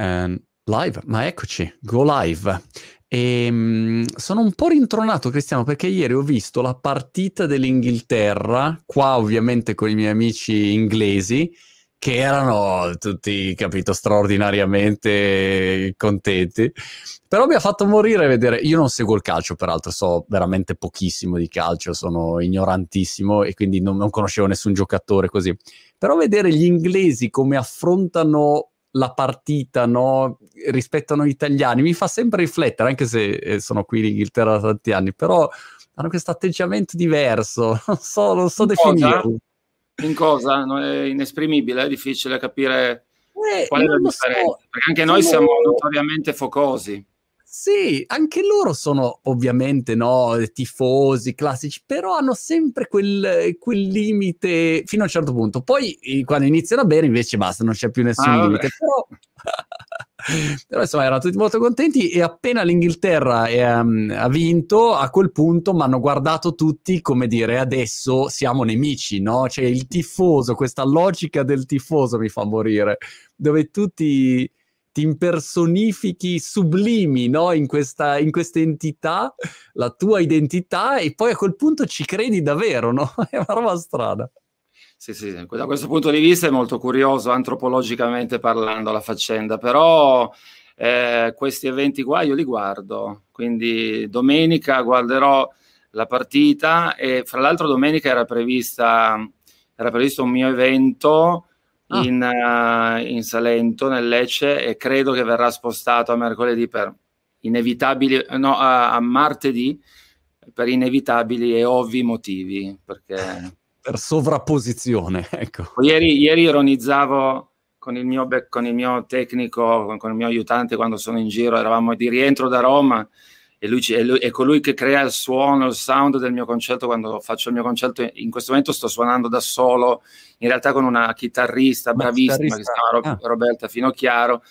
Uh, live, ma eccoci, go live. E, um, sono un po' rintronato, Cristiano, perché ieri ho visto la partita dell'Inghilterra, qua ovviamente con i miei amici inglesi, che erano tutti, capito, straordinariamente contenti. Però mi ha fatto morire vedere. Io non seguo il calcio, peraltro, so veramente pochissimo di calcio, sono ignorantissimo e quindi non, non conoscevo nessun giocatore così. Però vedere gli inglesi come affrontano la partita no, rispetto a noi italiani mi fa sempre riflettere, anche se eh, sono qui in Inghilterra da tanti anni, però hanno questo atteggiamento diverso, non so, non so definirlo. In cosa? Non è inesprimibile, è difficile capire eh, qual è la differenza. So. Perché anche noi siamo notoriamente focosi. Sì, anche loro sono ovviamente no, tifosi classici, però hanno sempre quel, quel, limite fino a un certo punto. Poi quando iniziano a bere invece basta, non c'è più nessun ah, limite. Però... però... insomma erano tutti molto contenti e appena l'Inghilterra è, um, ha vinto, a quel punto mi hanno guardato tutti come dire adesso siamo nemici, no? Cioè il tifoso, questa logica del tifoso mi fa morire, dove tutti ti impersonifichi, sublimi no? in, questa, in questa entità, la tua identità, e poi a quel punto ci credi davvero, no? È una roba strana. Sì, sì, da questo punto di vista è molto curioso antropologicamente parlando la faccenda, però eh, questi eventi qua io li guardo, quindi domenica guarderò la partita e fra l'altro domenica era prevista era previsto un mio evento ah. in, uh, in, Salento, nel Lecce, e credo che verrà spostato a mercoledì per inevitabili, no, a, a martedì per inevitabili e ovvi motivi. Perché... Per sovrapposizione, ecco. Ieri, ieri ironizzavo con il, mio, con il mio tecnico, con, con il mio aiutante quando sono in giro, eravamo di rientro da Roma e lui, è, lui, è, colui che crea il suono, il sound del mio concerto quando faccio il mio concerto. In questo momento sto suonando da solo, in realtà con una chitarrista bravissima chitarrista. che si chiama ah. Roberta Finocchiaro.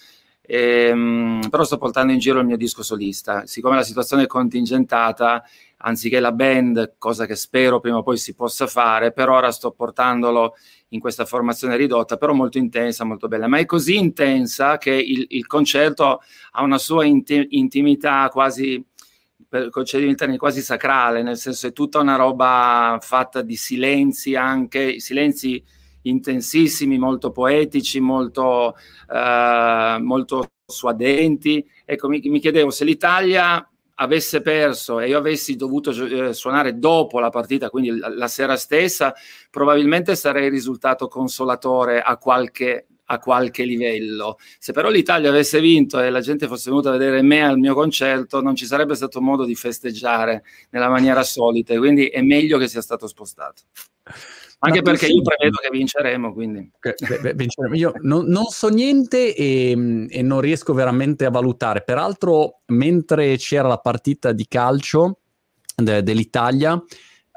Ehm, però sto portando in giro il mio disco solista. Siccome la situazione è contingentata, anziché la band, cosa che spero prima o poi si possa fare, per ora sto portandolo in questa formazione ridotta, però molto intensa, molto bella. Ma è così intensa che il, il concerto ha una sua inti- intimità quasi per il termine, quasi sacrale, nel senso è tutta una roba fatta di silenzi anche, silenzi intensissimi, molto poetici, molto, uh, molto suadenti. Ecco, mi, mi, chiedevo se l'Italia avesse perso e io avessi dovuto eh, suonare dopo la partita, quindi la, la, sera stessa, probabilmente sarei risultato consolatore a qualche a qualche livello. Se però l'Italia avesse vinto e la gente fosse venuta a vedere me al mio concerto, non ci sarebbe stato modo di festeggiare nella maniera solita, quindi è meglio che sia stato spostato. Anche Ma perché io prevedo che vinceremo, quindi. Beh, vinceremo. Io non, non, so niente e, e non riesco veramente a valutare. Peraltro, mentre c'era la partita di calcio de, dell'Italia,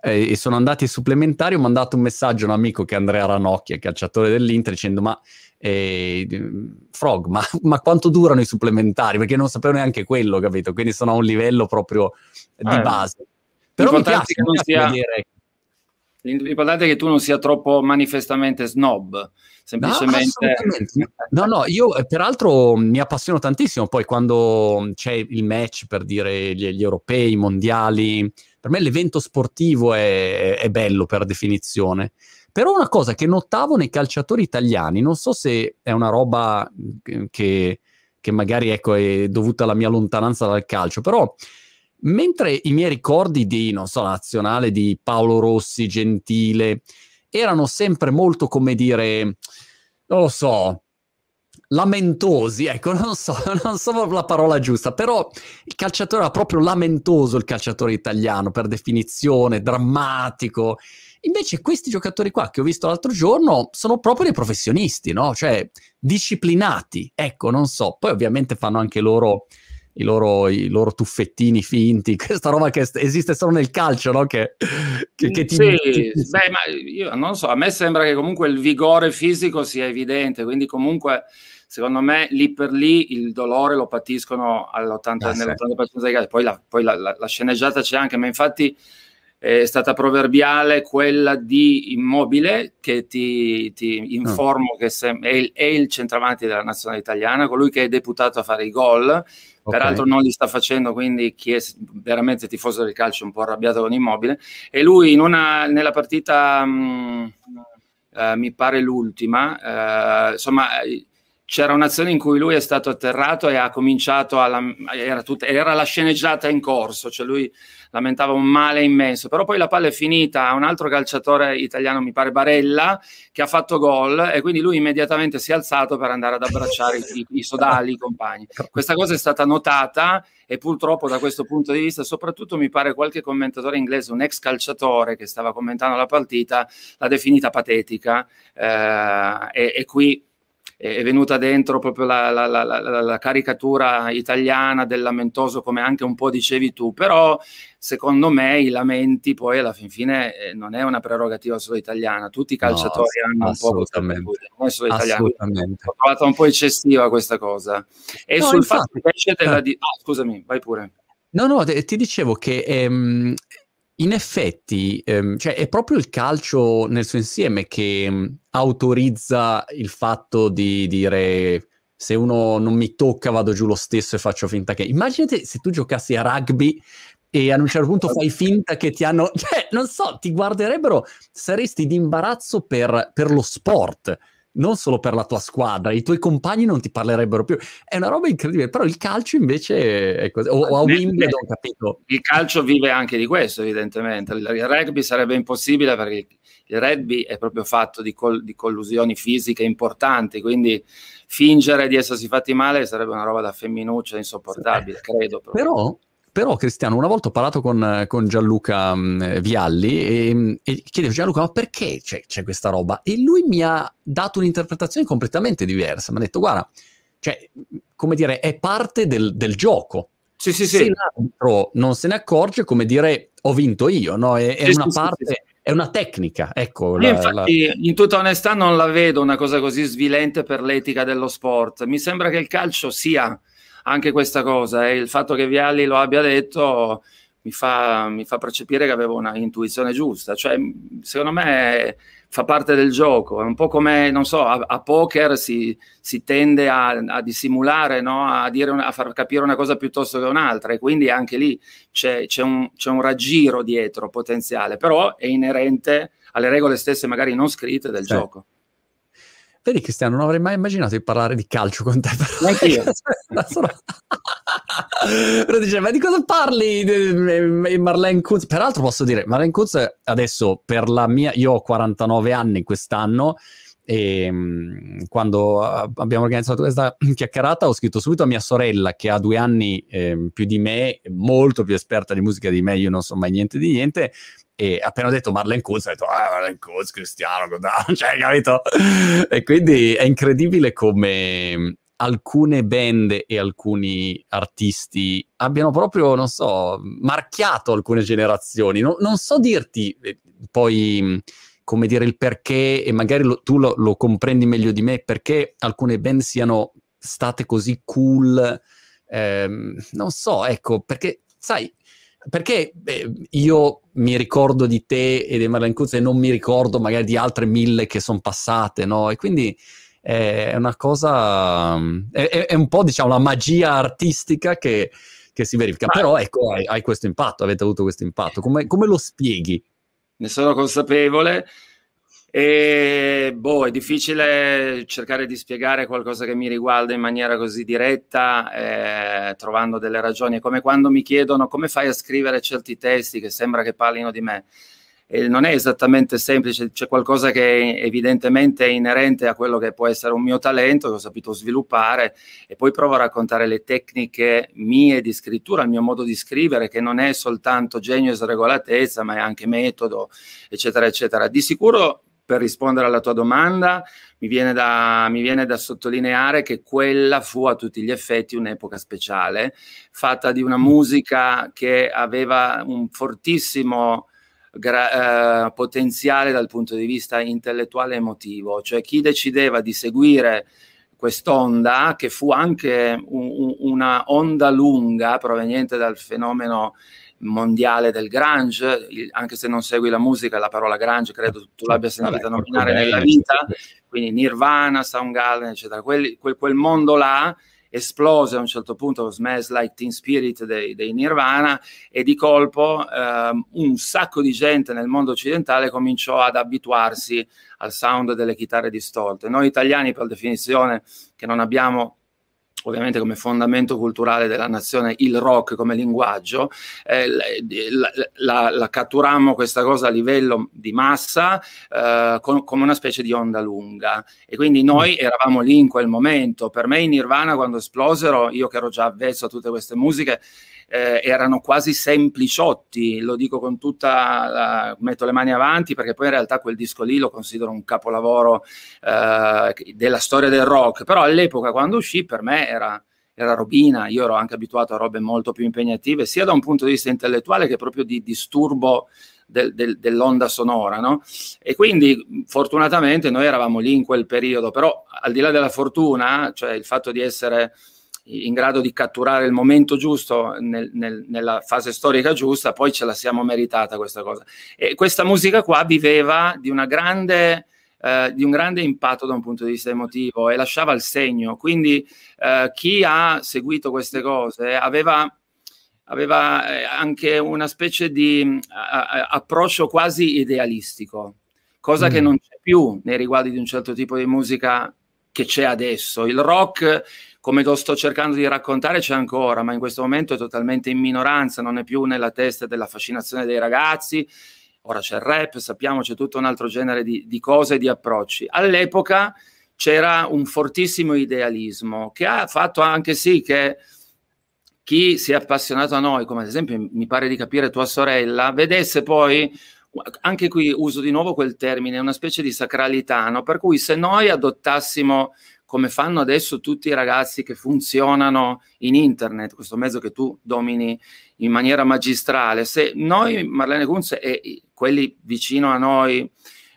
eh, e sono andati ai supplementari, ho mandato un messaggio a un amico che è Andrea Ranocchia, calciatore dell'Inter, dicendo ma eh, Frog, ma, ma, quanto durano i supplementari? Perché non sapevo neanche quello, capito? Quindi sono a un livello proprio di eh, base. Però mi piace, che non sia... vedere... L'importante è che tu non sia troppo manifestamente snob, semplicemente... No, no, no, io eh, peraltro mi appassiono tantissimo poi quando c'è il match per dire gli, gli europei, i mondiali, per me l'evento sportivo è, è bello per definizione. Però una cosa che notavo nei calciatori italiani, non so se è una roba che, che magari ecco, è dovuta alla mia lontananza dal calcio, però mentre i miei ricordi di, non so, nazionale di Paolo Rossi, Gentile, erano sempre molto, come dire, non lo so, lamentosi, ecco, non so, non so la parola giusta, però il calciatore era proprio lamentoso, il calciatore italiano, per definizione, drammatico. Invece questi giocatori qua che ho visto l'altro giorno sono proprio dei professionisti, no? Cioè disciplinati, ecco, non so. Poi ovviamente fanno anche loro i loro, i loro tuffettini finti, questa roba che esiste solo nel calcio, no? Che, che, che ti, sì, beh, ma io non so, a me sembra che comunque il vigore fisico sia evidente, quindi comunque secondo me lì per lì il dolore lo patiscono all'80, ah, nell'80% dei casi, poi, la, poi la, la, la sceneggiata c'è anche, ma infatti è stata proverbiale quella di Immobile, che ti, ti informo oh. che è, il, è, il centravanti della nazionale italiana, colui che è deputato a fare i gol. Okay. Peraltro non li sta facendo, quindi chi è veramente tifoso del calcio è un po' arrabbiato con Immobile. E lui una, nella partita, mh, uh, mi pare l'ultima, uh, insomma c'era un'azione in cui lui è stato atterrato e ha cominciato a... Era, tutta, era la sceneggiata in corso, cioè lui lamentava un male immenso, però poi la palla è finita a un altro calciatore italiano, mi pare Barella, che ha fatto gol e quindi lui immediatamente si è alzato per andare ad abbracciare i, i sodali, i compagni. Questa cosa è stata notata e purtroppo da questo punto di vista, soprattutto mi pare qualche commentatore inglese, un ex calciatore che stava commentando la partita, l'ha definita patetica eh, e, e qui è venuta dentro proprio la, la, la, la, caricatura italiana del lamentoso, come anche un po' dicevi tu, però secondo me i lamenti poi alla fin fine eh, non è una prerogativa solo italiana, tutti i calciatori no, hanno un po' questa non è solo italiano. Ho trovato un po' eccessiva questa cosa. E no, sul infatti, fatto che esce della... Eh. Di... Ah, scusami, vai pure. No, no, ti dicevo che ehm, in effetti, ehm, cioè è proprio il calcio nel suo insieme che mh, mm, autorizza il fatto di dire se uno non mi tocca vado giù lo stesso e faccio finta che... Immaginate se tu giocassi a rugby e ad un certo punto fai finta che ti hanno... Cioè, non so, ti guarderebbero, saresti di imbarazzo per, per lo sport non solo per la tua squadra, i tuoi compagni non ti parlerebbero più. È una roba incredibile, però il calcio invece è così. O, a Wimbledon, capito? Il calcio vive anche di questo, evidentemente. Il, rugby sarebbe impossibile perché il, rugby è proprio fatto di, col, di, collusioni fisiche importanti, quindi fingere di essersi fatti male sarebbe una roba da femminuccia insopportabile, credo. Proprio. Però però Cristiano, una volta ho parlato con, con Gianluca mh, mm, Vialli e, e, chiedevo Gianluca, ma perché c'è, c'è, questa roba? E lui mi ha dato un'interpretazione completamente diversa. Mi ha detto, guarda, cioè, come dire, è parte del, del gioco. Sì, sì, se sì. l'arbitro non se ne accorge, come dire, ho vinto io, no? È, è una parte... È una tecnica, ecco. La, infatti, la... in tutta onestà, non la vedo una cosa così svilente per l'etica dello sport. Mi sembra che il calcio sia anche questa cosa e il fatto che Vialli lo abbia detto mi fa, mi fa percepire che avevo una intuizione giusta. Cioè, secondo me fa parte del gioco, è un po' come, non so, a, a poker si, si, tende a, a dissimulare, no? a, una, a, far capire una cosa piuttosto che un'altra e quindi anche lì c'è, c'è, un, c'è un raggiro dietro potenziale, però è inerente alle regole stesse magari non scritte del sì. gioco. Vedi Cristiano, non avrei mai immaginato di parlare di calcio con te. Però, però dice, ma di cosa parli Marlene Kutz? Peraltro posso dire, Marlene Kutz adesso per la mia... Io ho 49 anni quest'anno e ehm, quando abbiamo organizzato questa chiacchierata ho scritto subito a mia sorella che ha due anni eh, più di me, molto più esperta di musica di me, io non so mai niente di niente, e appena ho detto Marlene Kutz, ho detto, ah, Marlene Kutz, Cristiano, cioè, capito? e quindi è incredibile come alcune band e alcuni artisti abbiano proprio, non so, marchiato alcune generazioni. Non, non so dirti eh, poi come dire il perché, e magari lo, tu lo, lo, comprendi meglio di me, perché alcune band siano state così cool. Ehm, non so, ecco, perché sai, perché eh, io mi ricordo di te e di Marlene Kutz e non mi ricordo magari di altre mille che sono passate, no? E quindi è una cosa, è, è, un po' diciamo la magia artistica che, che si verifica, Ma... però ecco, hai, hai, questo impatto, avete avuto questo impatto, come, come lo spieghi? Ne sono consapevole, e boh, è difficile cercare di spiegare qualcosa che mi riguarda in maniera così diretta, eh, trovando delle ragioni. È come quando mi chiedono come fai a scrivere certi testi che sembra che parlino di me. E non è esattamente semplice, c'è qualcosa che evidentemente è inerente a quello che può essere un mio talento, che ho saputo sviluppare, e poi provo a raccontare le tecniche mie di scrittura, il mio modo di scrivere, che non è soltanto genio e sregolatezza, ma è anche metodo, eccetera, eccetera. Di sicuro per rispondere alla tua domanda, mi viene, da, mi viene, da, sottolineare che quella fu a tutti gli effetti un'epoca speciale, fatta di una musica che aveva un fortissimo gra- eh, potenziale dal punto di vista intellettuale e emotivo, cioè chi decideva di seguire quest'onda, che fu anche un, una onda lunga proveniente dal fenomeno mondiale del grunge, anche se non segui la musica, la parola grunge credo tu l'abbia sentita Vabbè, nominare nella vita, quindi Nirvana, Soundgarden, eccetera, quel, quel, quel mondo là esplose a un certo punto lo Smash Like Teen Spirit dei, dei Nirvana e di colpo eh, un sacco di gente nel mondo occidentale cominciò ad abituarsi al sound delle chitarre distolte. Noi italiani per definizione che non abbiamo ovviamente come fondamento culturale della nazione il rock come linguaggio, eh, la, la, la, catturammo questa cosa a livello di massa eh, con, come una specie di onda lunga e quindi noi mm. eravamo lì in quel momento. Per me in Nirvana quando esplosero, io che ero già avvezzo a tutte queste musiche, eh, erano quasi sempliciotti, lo dico con tutta, la, metto le mani avanti perché poi in realtà quel disco lì lo considero un capolavoro eh, della storia del rock, però all'epoca quando uscì per me era, era robina, io ero anche abituato a robe molto più impegnative, sia da un punto di vista intellettuale che proprio di disturbo del, del, dell'onda sonora, no? E quindi fortunatamente noi eravamo lì in quel periodo, però al di là della fortuna, cioè il fatto di essere in grado di catturare il momento giusto nel, nel, nella fase storica giusta, poi ce la siamo meritata questa cosa. E questa musica qua viveva di, grande, eh, di un grande impatto da un punto di vista emotivo e lasciava il segno. Quindi eh, chi ha seguito queste cose aveva aveva eh, anche una specie di a, approccio quasi idealistico, cosa mm. che non c'è più nei riguardi di un certo tipo di musica che c'è adesso. Il rock come lo sto cercando di raccontare c'è ancora, ma in questo momento è totalmente in minoranza, non è più nella testa della fascinazione dei ragazzi. Ora c'è il rap, sappiamo c'è tutto un altro genere di, di cose e di approcci. All'epoca c'era un fortissimo idealismo che ha fatto anche sì che chi si è appassionato a noi, come ad esempio mi pare di capire tua sorella, vedesse poi anche qui uso di nuovo quel termine, una specie di sacralità, no? per cui se noi adottassimo come fanno adesso tutti i ragazzi che funzionano in internet, questo mezzo che tu domini in maniera magistrale. Se noi, Marlene Kunz e quelli vicino a noi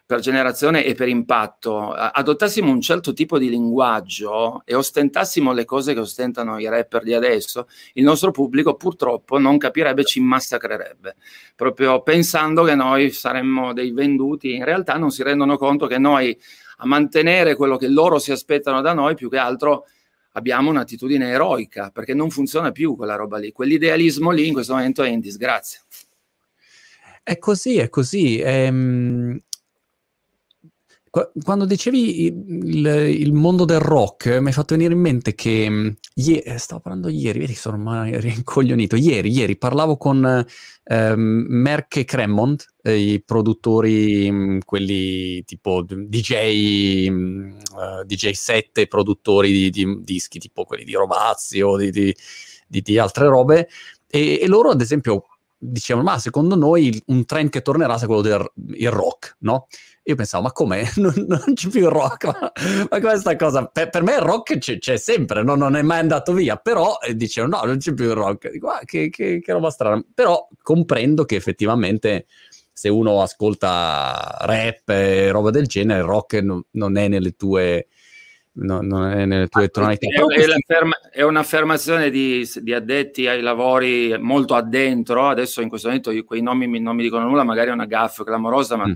per generazione e per impatto, adottassimo un certo tipo di linguaggio e ostentassimo le cose che ostentano i rapper di adesso, il nostro pubblico purtroppo non capirebbe, ci massacrerebbe, proprio pensando che noi saremmo dei venduti. In realtà non si rendono conto che noi a mantenere quello che loro si aspettano da noi, più che altro abbiamo un'attitudine eroica, perché non funziona più quella roba lì. Quell'idealismo lì in questo momento è in disgrazia. È così, è così. Ehm, quando dicevi il, il, mondo del rock, mi hai fatto venire in mente che mm, ieri, eh, stavo parlando ieri, vedi sono ormai rincoglionito, ieri, ieri parlavo con ehm, Merck e Cremont, eh, i produttori, mm, quelli tipo DJ, mh, uh, DJ 7, produttori di, di, dischi tipo quelli di Rovazzi o di, di, di altre robe, e, e loro ad esempio dicevano, ma secondo noi un trend che tornerà è quello del rock, no? Io pensavo, ma come? Non, non c'è più il rock? Ma, ma questa cosa, per, per, me il rock c'è, c'è sempre, no? non è mai andato via, però eh, dicevano, no, non c'è più il rock. Dico, ah, che, che, che roba strana. Però comprendo che effettivamente se uno ascolta rap e roba del genere, il rock non, non è nelle tue... No, non è nelle tue tonalità. È, è, è un'affermazione di, di, addetti ai lavori molto addentro. Adesso in questo momento quei nomi mi, non mi dicono nulla, magari è una gaffa clamorosa, ma mm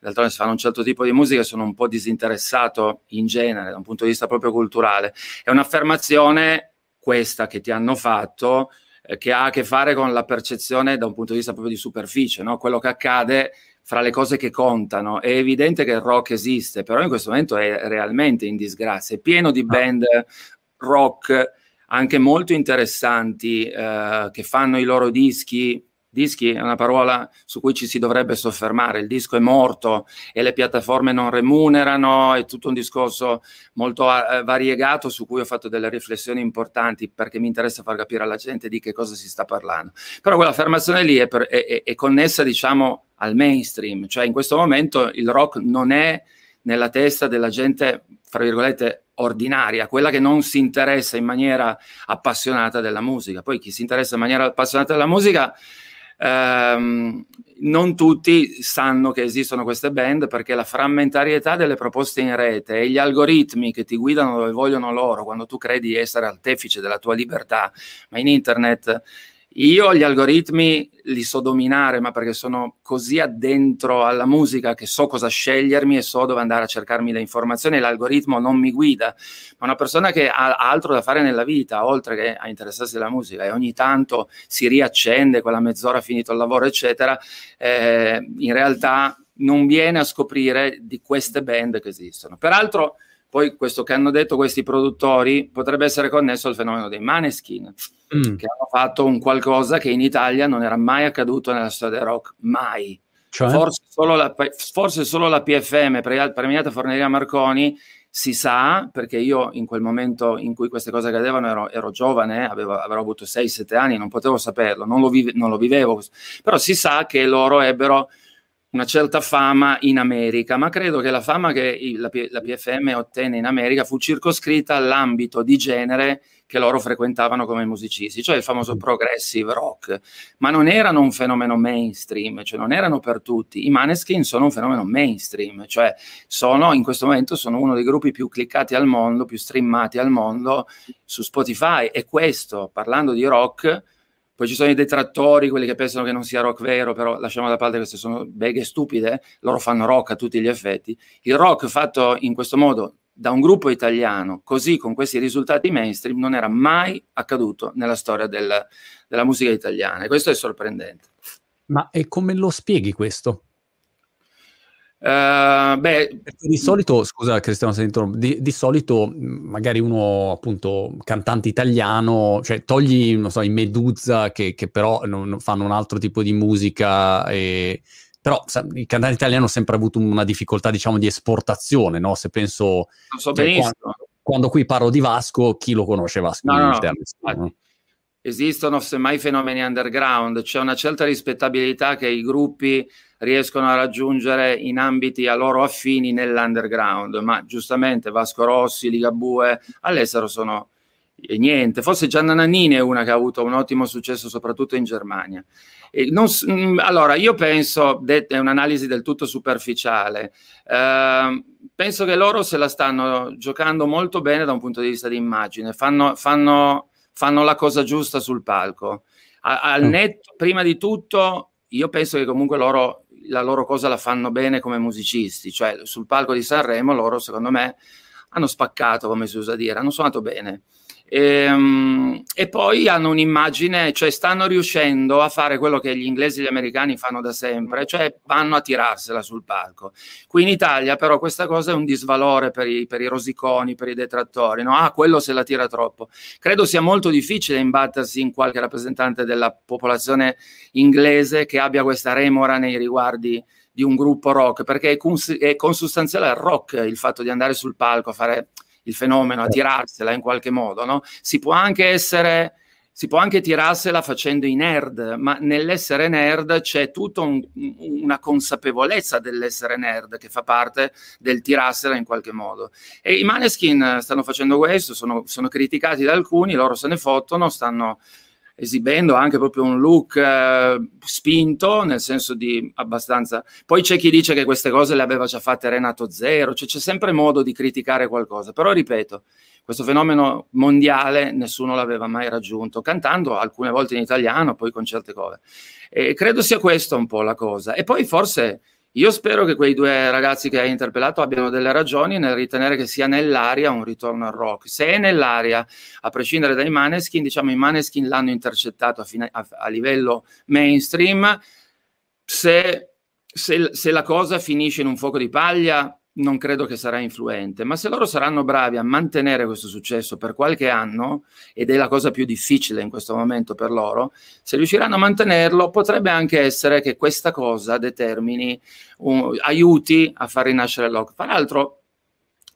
d'altronde se fanno un certo tipo di musica sono un po' disinteressato in genere da un punto di vista proprio culturale. È un'affermazione questa che ti hanno fatto eh, che ha a che fare con la percezione da un punto di vista proprio di superficie, no? quello che accade fra le cose che contano. È evidente che il rock esiste, però in questo momento è realmente in disgrazia, è pieno di ah. band rock anche molto interessanti eh, che fanno i loro dischi Dischi è una parola su cui ci si dovrebbe soffermare, il disco è morto e le piattaforme non remunerano, è tutto un discorso molto eh, variegato su cui ho fatto delle riflessioni importanti perché mi interessa far capire alla gente di che cosa si sta parlando. Però quell'affermazione lì è, per, è, è connessa diciamo al mainstream, cioè in questo momento il rock non è nella testa della gente, fra virgolette, ordinaria, quella che non si interessa in maniera appassionata della musica. Poi chi si interessa in maniera appassionata della musica ehm, non tutti sanno che esistono queste band perché la frammentarietà delle proposte in rete e gli algoritmi che ti guidano dove vogliono loro quando tu credi di essere artefice della tua libertà, ma in internet Io gli algoritmi li so dominare, ma perché sono così addentro alla musica che so cosa scegliermi e so dove andare a cercarmi le informazioni. L'algoritmo non mi guida, ma una persona che ha altro da fare nella vita, oltre che a interessarsi della musica, e ogni tanto si riaccende quella mezz'ora finito il lavoro, eccetera, eh, in realtà non viene a scoprire di queste band che esistono. Peraltro, poi questo che hanno detto questi produttori potrebbe essere connesso al fenomeno dei maneskin, mm. che hanno fatto un qualcosa che in Italia non era mai accaduto nella storia del rock, mai. Cioè? Forse, solo la, forse solo la PFM, premiata Forneria Marconi, si sa, perché io in quel momento in cui queste cose accadevano ero, ero giovane, avevo, avrò avuto 6-7 anni, non potevo saperlo, non lo, vive, non lo vivevo, però si sa che loro ebbero una certa fama in America, ma credo che la fama che la, la PFM ottenne in America fu circoscritta all'ambito di genere che loro frequentavano come musicisti, cioè il famoso progressive rock, ma non erano un fenomeno mainstream, cioè non erano per tutti. I Maneskin sono un fenomeno mainstream, cioè sono in questo momento sono uno dei gruppi più cliccati al mondo, più streamati al mondo su Spotify. E questo, parlando di rock, poi ci sono i detrattori, quelli che pensano che non sia rock vero, però lasciamo da parte queste sono beghe stupide, loro fanno rock a tutti gli effetti. Il rock fatto in questo modo da un gruppo italiano, così con questi risultati mainstream, non era mai accaduto nella storia del, della musica italiana. E questo è sorprendente. Ma e come lo spieghi questo? Uh, beh, di solito, scusa Cristiano se di, di, solito magari uno appunto cantante italiano, cioè togli, non so, i Medusa che, che però non, fanno un altro tipo di musica e, però sa, il cantante italiano ha sempre avuto una difficoltà diciamo di esportazione, no? Se penso... so cioè, quando, quando, qui parlo di Vasco, chi lo conosce Vasco? No, no, no. Esistono semmai fenomeni underground, c'è una certa rispettabilità che i gruppi riescono a raggiungere in ambiti a loro affini nell'underground, ma giustamente Vasco Rossi, Ligabue all'estero sono niente. Forse Gianna Nannini è una che ha avuto un ottimo successo soprattutto in Germania. Non, mm, allora, io penso, è un'analisi del tutto superficiale, eh, penso che loro se la stanno giocando molto bene da un punto di vista di immagine, fanno, fanno, fanno la cosa giusta sul palco. A, al mm. netto, prima di tutto, io penso che comunque loro la loro cosa la fanno bene come musicisti, cioè sul palco di Sanremo loro secondo me hanno spaccato, come si usa dire, hanno suonato bene. E, ehm, e, poi hanno un'immagine, cioè stanno riuscendo a fare quello che gli inglesi e gli americani fanno da sempre, cioè vanno a tirarsela sul palco. Qui in Italia però questa cosa è un disvalore per i, per i rosiconi, per i detrattori, no? Ah, quello se la tira troppo. Credo sia molto difficile imbattersi in qualche rappresentante della popolazione inglese che abbia questa remora nei riguardi di un gruppo rock, perché è, è consustanziale al rock il fatto di andare sul palco a fare il fenomeno, a tirarsela in qualche modo, no? Si può anche essere si può anche tirarsela facendo i nerd, ma nell'essere nerd c'è tutta un, una consapevolezza dell'essere nerd che fa parte del tirarsela in qualche modo. E i Maneskin stanno facendo questo, sono, sono criticati da alcuni, loro se ne fottono, stanno esibendo anche proprio un look eh, spinto, nel senso di abbastanza... Poi c'è chi dice che queste cose le aveva già fatte Renato Zero, cioè c'è sempre modo di criticare qualcosa, però ripeto, questo fenomeno mondiale nessuno l'aveva mai raggiunto, cantando alcune volte in italiano, poi con certe cose. E credo sia questa un po' la cosa. E poi forse io spero che quei due ragazzi che hai interpellato abbiano delle ragioni nel ritenere che sia nell'aria un ritorno al rock. Se è nell'aria, a prescindere dai Maneskin, diciamo i Maneskin l'hanno intercettato a, fine, a, a livello mainstream. Se, se, se la cosa finisce in un fuoco di paglia, non credo che sarà influente, ma se loro saranno bravi a mantenere questo successo per qualche anno, ed è la cosa più difficile in questo momento per loro, se riusciranno a mantenerlo, potrebbe anche essere che questa cosa determini, un, aiuti a far rinascere l'OC. Tra l'altro,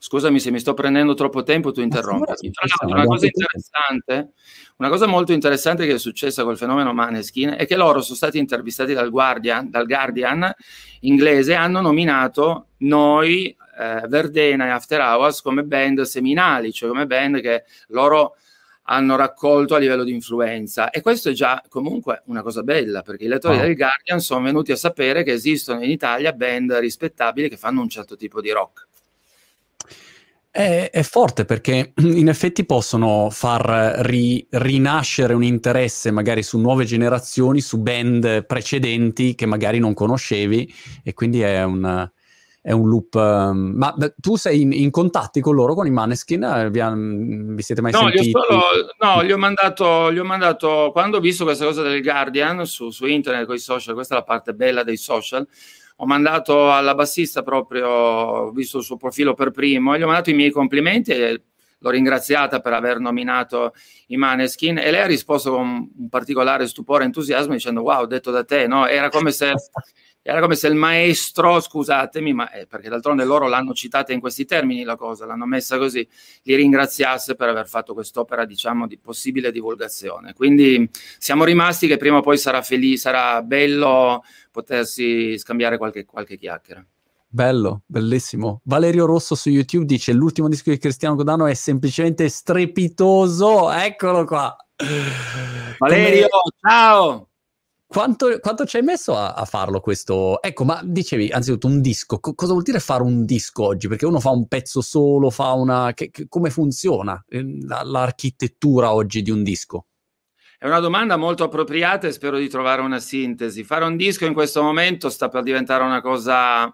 Scusami se mi sto prendendo troppo tempo, tu interrompi. Una cosa interessante, una cosa molto interessante che è successa col fenomeno Maneskin è che loro sono stati intervistati dal Guardian, dal Guardian inglese hanno nominato noi, eh, Verdena e After Hours, come band seminali, cioè come band che loro hanno raccolto a livello di influenza. E questo è già comunque una cosa bella, perché i lettori oh. del Guardian sono venuti a sapere che esistono in Italia band rispettabili che fanno un certo tipo di rock. È, è, forte perché in effetti possono far ri, rinascere un interesse magari su nuove generazioni, su band precedenti che magari non conoscevi e quindi è un, è un loop. Um, ma tu sei in, in, contatti con loro, con i Maneskin? Vi, vi siete mai no, sentiti? Solo, no, gli ho, mandato, gli ho mandato, quando ho visto questa cosa del Guardian su, su internet, con i social, questa è la parte bella dei social, ho mandato alla bassista proprio, ho visto il suo profilo per primo, e gli ho mandato i miei complimenti e l'ho ringraziata per aver nominato i Maneskin e lei ha risposto con un particolare stupore e entusiasmo dicendo wow, detto da te, no? Era come se era come se il maestro, scusatemi, ma eh, perché d'altronde loro l'hanno citata in questi termini la cosa, l'hanno messa così, li ringraziasse per aver fatto quest'opera, diciamo, di possibile divulgazione. Quindi siamo rimasti che prima o poi sarà felice, sarà bello potersi scambiare qualche, qualche chiacchiera. Bello, bellissimo. Valerio Rosso su YouTube dice l'ultimo disco di Cristiano Godano è semplicemente strepitoso. Eccolo qua. Valerio, Come... ciao! Quanto, quanto, ci hai messo a, a, farlo questo? Ecco, ma dicevi anzitutto un disco, Co- cosa vuol dire fare un disco oggi? Perché uno fa un pezzo solo, fa una... Che, che, come funziona eh, la, l'architettura oggi di un disco? È una domanda molto appropriata e spero di trovare una sintesi. Fare un disco in questo momento sta per diventare una cosa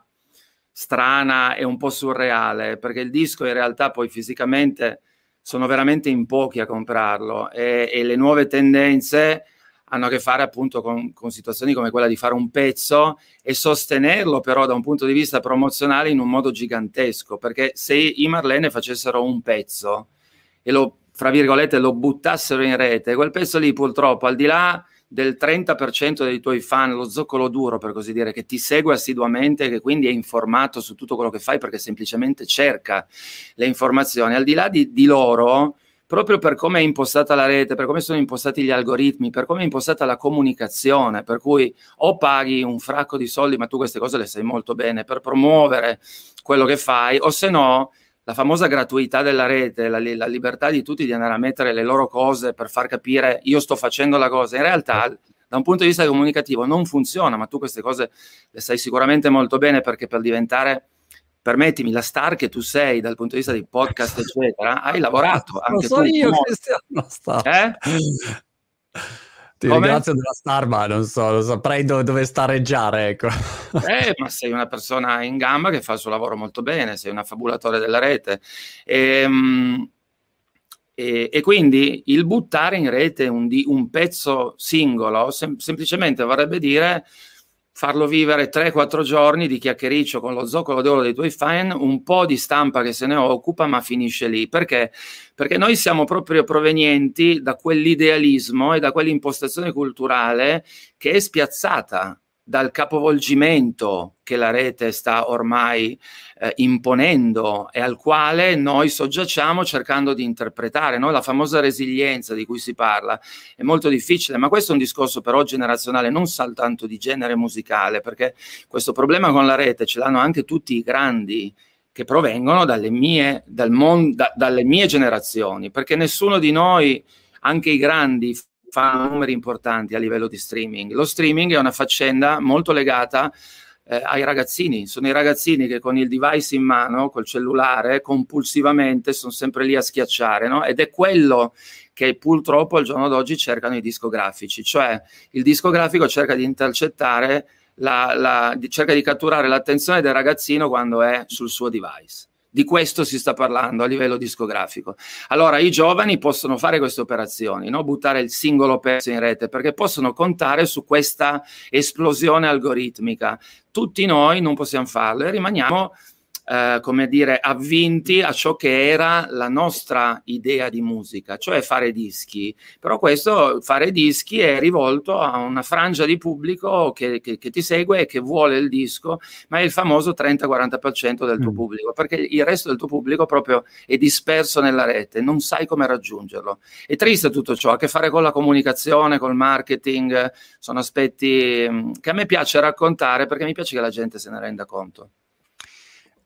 strana e un po' surreale, perché il disco in realtà poi fisicamente sono veramente in pochi a comprarlo e, e le nuove tendenze hanno a che fare appunto con, con, situazioni come quella di fare un pezzo e sostenerlo però da un punto di vista promozionale in un modo gigantesco, perché se i Marlene facessero un pezzo e lo, fra virgolette, lo buttassero in rete, quel pezzo lì purtroppo al di là del 30% dei tuoi fan, lo zoccolo duro per così dire, che ti segue assiduamente e che quindi è informato su tutto quello che fai perché semplicemente cerca le informazioni, al di là di, di loro proprio per come è impostata la rete, per come sono impostati gli algoritmi, per come è impostata la comunicazione, per cui o paghi un fracco di soldi, ma tu queste cose le sai molto bene, per promuovere quello che fai, o se no la famosa gratuità della rete, la, la, libertà di tutti di andare a mettere le loro cose per far capire io sto facendo la cosa, in realtà da un punto di vista comunicativo non funziona, ma tu queste cose le sai sicuramente molto bene perché per diventare permettimi, la star che tu sei dal punto di vista dei podcast, eccetera, hai lavorato anche so tu. io, Cristiano Star. Eh? Ti Come? ringrazio della star, ma non so, non saprei dove, dove stareggiare, ecco. Eh, ma sei una persona in gamba che fa il suo lavoro molto bene, sei un affabulatore della rete. E, ehm, e, e quindi il buttare in rete un, un pezzo singolo sem- semplicemente vorrebbe dire farlo vivere 3-4 giorni di chiacchiericcio con lo zoccolo d'oro dei tuoi fan, un po' di stampa che se ne occupa, ma finisce lì. Perché? Perché noi siamo proprio provenienti da quell'idealismo e da quell'impostazione culturale che è spiazzata dal capovolgimento che la rete sta ormai eh, imponendo e al quale noi soggiacciamo cercando di interpretare. No? La famosa resilienza di cui si parla è molto difficile, ma questo è un discorso però generazionale, non soltanto di genere musicale, perché questo problema con la rete ce l'hanno anche tutti i grandi che provengono dalle mie, dal mon- da, dalle mie generazioni, perché nessuno di noi, anche i grandi, fa numeri importanti a livello di streaming. Lo streaming è una faccenda molto legata eh, ai ragazzini, sono i ragazzini che con il device in mano, col cellulare, compulsivamente sono sempre lì a schiacciare, no? ed è quello che purtroppo al giorno d'oggi cercano i discografici, cioè il discografico cerca di intercettare, la, la, cerca di catturare l'attenzione del ragazzino quando è sul suo device. Di questo si sta parlando a livello discografico. Allora i giovani possono fare queste operazioni, no? buttare il singolo pezzo in rete, perché possono contare su questa esplosione algoritmica. Tutti noi non possiamo farlo e rimaniamo eh, come dire, avvinti a ciò che era la nostra idea di musica, cioè fare dischi. Però questo, fare dischi, è rivolto a una frangia di pubblico che, che, che ti segue e che vuole il disco, ma è il famoso 30-40% del tuo mm. pubblico, perché il resto del tuo pubblico proprio è disperso nella rete, non sai come raggiungerlo. È triste tutto ciò, ha a che fare con la comunicazione, col marketing, sono aspetti mm, che a me piace raccontare perché mi piace che la gente se ne renda conto.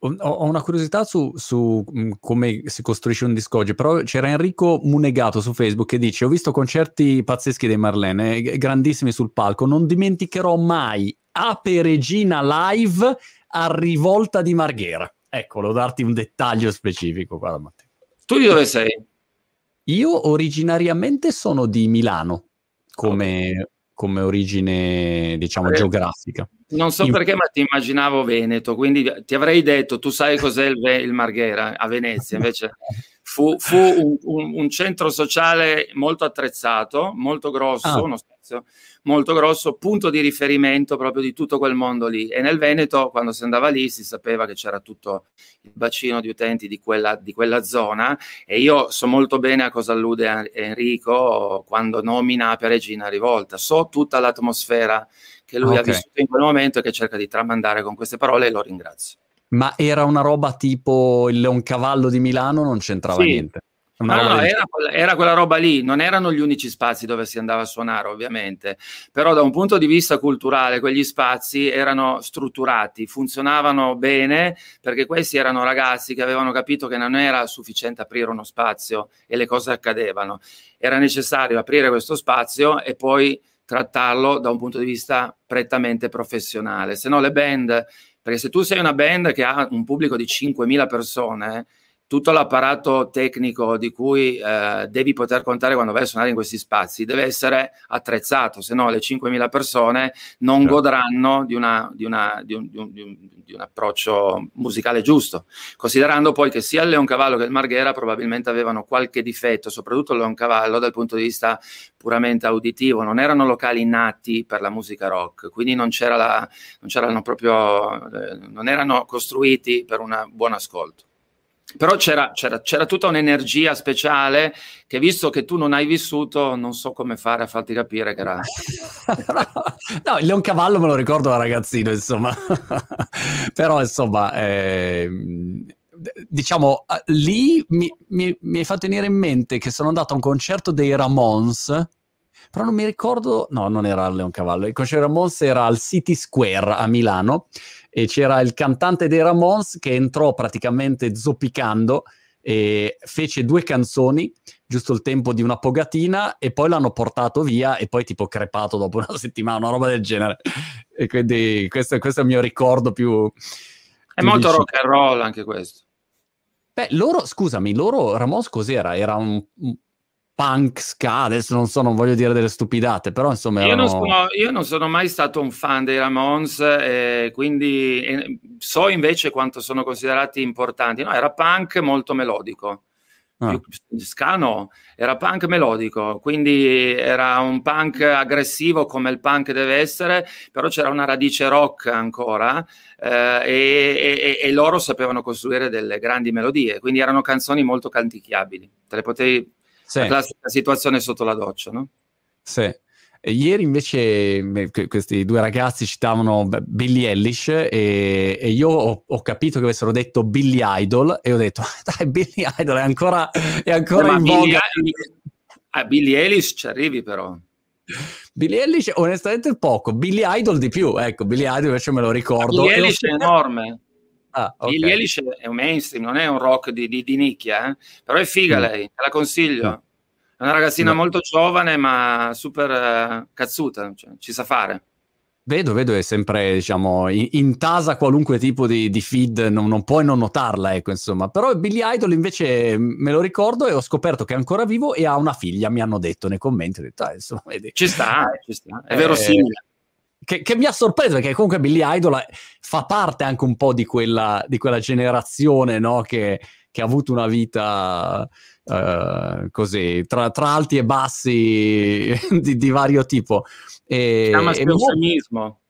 Ho una curiosità su, su, mm, come si costruisce un disco oggi, però c'era Enrico Munegato su Facebook che dice ho visto concerti pazzeschi dei Marlene, grandissimi sul palco, non dimenticherò mai Ape Regina live a Rivolta di Marghera. ecco, volevo darti un dettaglio specifico. Guarda, Matteo. Tu di dove sei? Io originariamente sono di Milano, come, okay. Come origine, diciamo, eh, geografica. Non so In... perché, ma ti immaginavo Veneto, quindi ti avrei detto, tu sai cos'è il, il Marghera a Venezia, invece fu, fu un, un, un, centro sociale molto attrezzato, molto grosso, ah. uno spazio molto grosso, punto di riferimento proprio di tutto quel mondo lì. E nel Veneto, quando si andava lì, si sapeva che c'era tutto il bacino di utenti di quella, di quella zona. E io so molto bene a cosa allude Enrico quando nomina Peregina Rivolta. So tutta l'atmosfera che lui okay. ha vissuto in quel momento e che cerca di tramandare con queste parole e lo ringrazio. Ma era una roba tipo il Leoncavallo di Milano, non c'entrava sì. niente. No, no, era, era, quella roba lì, non erano gli unici spazi dove si andava a suonare, ovviamente, però da un punto di vista culturale quegli spazi erano strutturati, funzionavano bene perché questi erano ragazzi che avevano capito che non era sufficiente aprire uno spazio e le cose accadevano, era necessario aprire questo spazio e poi trattarlo da un punto di vista prettamente professionale, se no le band, perché se tu sei una band che ha un pubblico di 5.000 persone, tutto l'apparato tecnico di cui eh, devi poter contare quando vai a suonare in questi spazi deve essere attrezzato, se no le 5.000 persone non certo. godranno di, una, di, una, di, un, un, di, un, approccio musicale giusto, considerando poi che sia il Leoncavallo che il Marghera probabilmente avevano qualche difetto, soprattutto il Leoncavallo dal punto di vista puramente uditivo, non erano locali nati per la musica rock, quindi non, c'era la, non c'erano proprio, eh, non erano costruiti per un buon ascolto. Però c'era, c'era, c'era, tutta un'energia speciale che visto che tu non hai vissuto, non so come fare a farti capire che era... no, il Leoncavallo me lo ricordo da ragazzino, insomma. Però, insomma, eh, diciamo, lì mi, mi, mi hai fatto venire in mente che sono andato a un concerto dei Ramones però non mi ricordo, no, non era al Leoncavallo, il concerto Ramones era al City Square a Milano e c'era il cantante dei Ramones che entrò praticamente zoppicando e fece due canzoni, giusto il tempo di una pogatina, e poi l'hanno portato via e poi tipo crepato dopo una settimana, una roba del genere. E quindi questo, questo è il mio ricordo più... È più molto rock and roll anche questo. Beh, loro, scusami, loro Ramos cos'era? Era un, punk ska, adesso non so, non voglio dire delle stupidate, però insomma... Erano... Io, non sono, io, non sono, mai stato un fan dei Ramones, eh, quindi eh, so invece quanto sono considerati importanti. No, era punk molto melodico. Ah. Ska no, era punk melodico, quindi era un punk aggressivo come il punk deve essere, però c'era una radice rock ancora eh, e, e, e, loro sapevano costruire delle grandi melodie, quindi erano canzoni molto canticchiabili, te le potevi sì. La classica situazione sotto la doccia, no? Sì. Ieri invece questi due ragazzi citavano Billy Ellish e, e io ho, ho, capito che avessero detto Billy Idol e ho detto dai Billy Idol è ancora, è ancora eh, in Billy, voga. A Billy Ellish ci arrivi però. Billy Ellish onestamente poco, Billy Idol di più, ecco Billy Idol invece me lo ricordo. Billy Ellish è enorme. Ah, okay. Billie Eilish è un mainstream, non è un rock di, di, di nicchia, eh? però è figa mm. lei, te la consiglio. Mm. È una ragazzina no. molto giovane, ma super uh, cazzuta, cioè, ci sa fare. Vedo, vedo, è sempre, diciamo, in, intasa qualunque tipo di, di feed, non, non, puoi non notarla, ecco, insomma. Però Billy Idol invece me lo ricordo e ho scoperto che è ancora vivo e ha una figlia, mi hanno detto nei commenti, ho detto, ah, insomma, vedi. Ci sta, ci sta, è eh, verosimile che, che, mi ha sorpreso perché comunque Billy Idol fa parte anche un po' di quella, di quella generazione no? che, che, ha avuto una vita uh, così tra, tra, alti e bassi di, di vario tipo. E, chiama spionsionismo.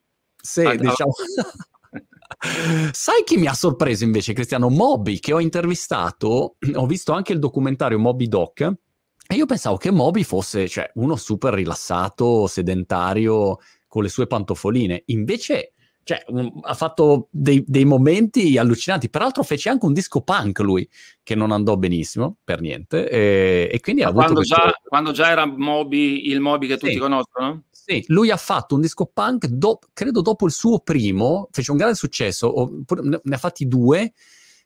Sì, ah, diciamo. Sai chi mi ha sorpreso invece, Cristiano? Moby, che ho intervistato, ho visto anche il documentario Moby Doc, e io pensavo che Moby fosse cioè, uno super rilassato, sedentario, con le sue pantofoline. Invece cioè, um, ha fatto dei, dei, momenti allucinanti. Peraltro fece anche un disco punk lui, che non andò benissimo, per niente. E, e quindi ha avuto quando, questo... già, quando già era Moby, il Moby che sì. tutti conoscono? Sì, lui ha fatto un disco punk, do, credo dopo il suo primo, fece un grande successo, ne ha fatti due,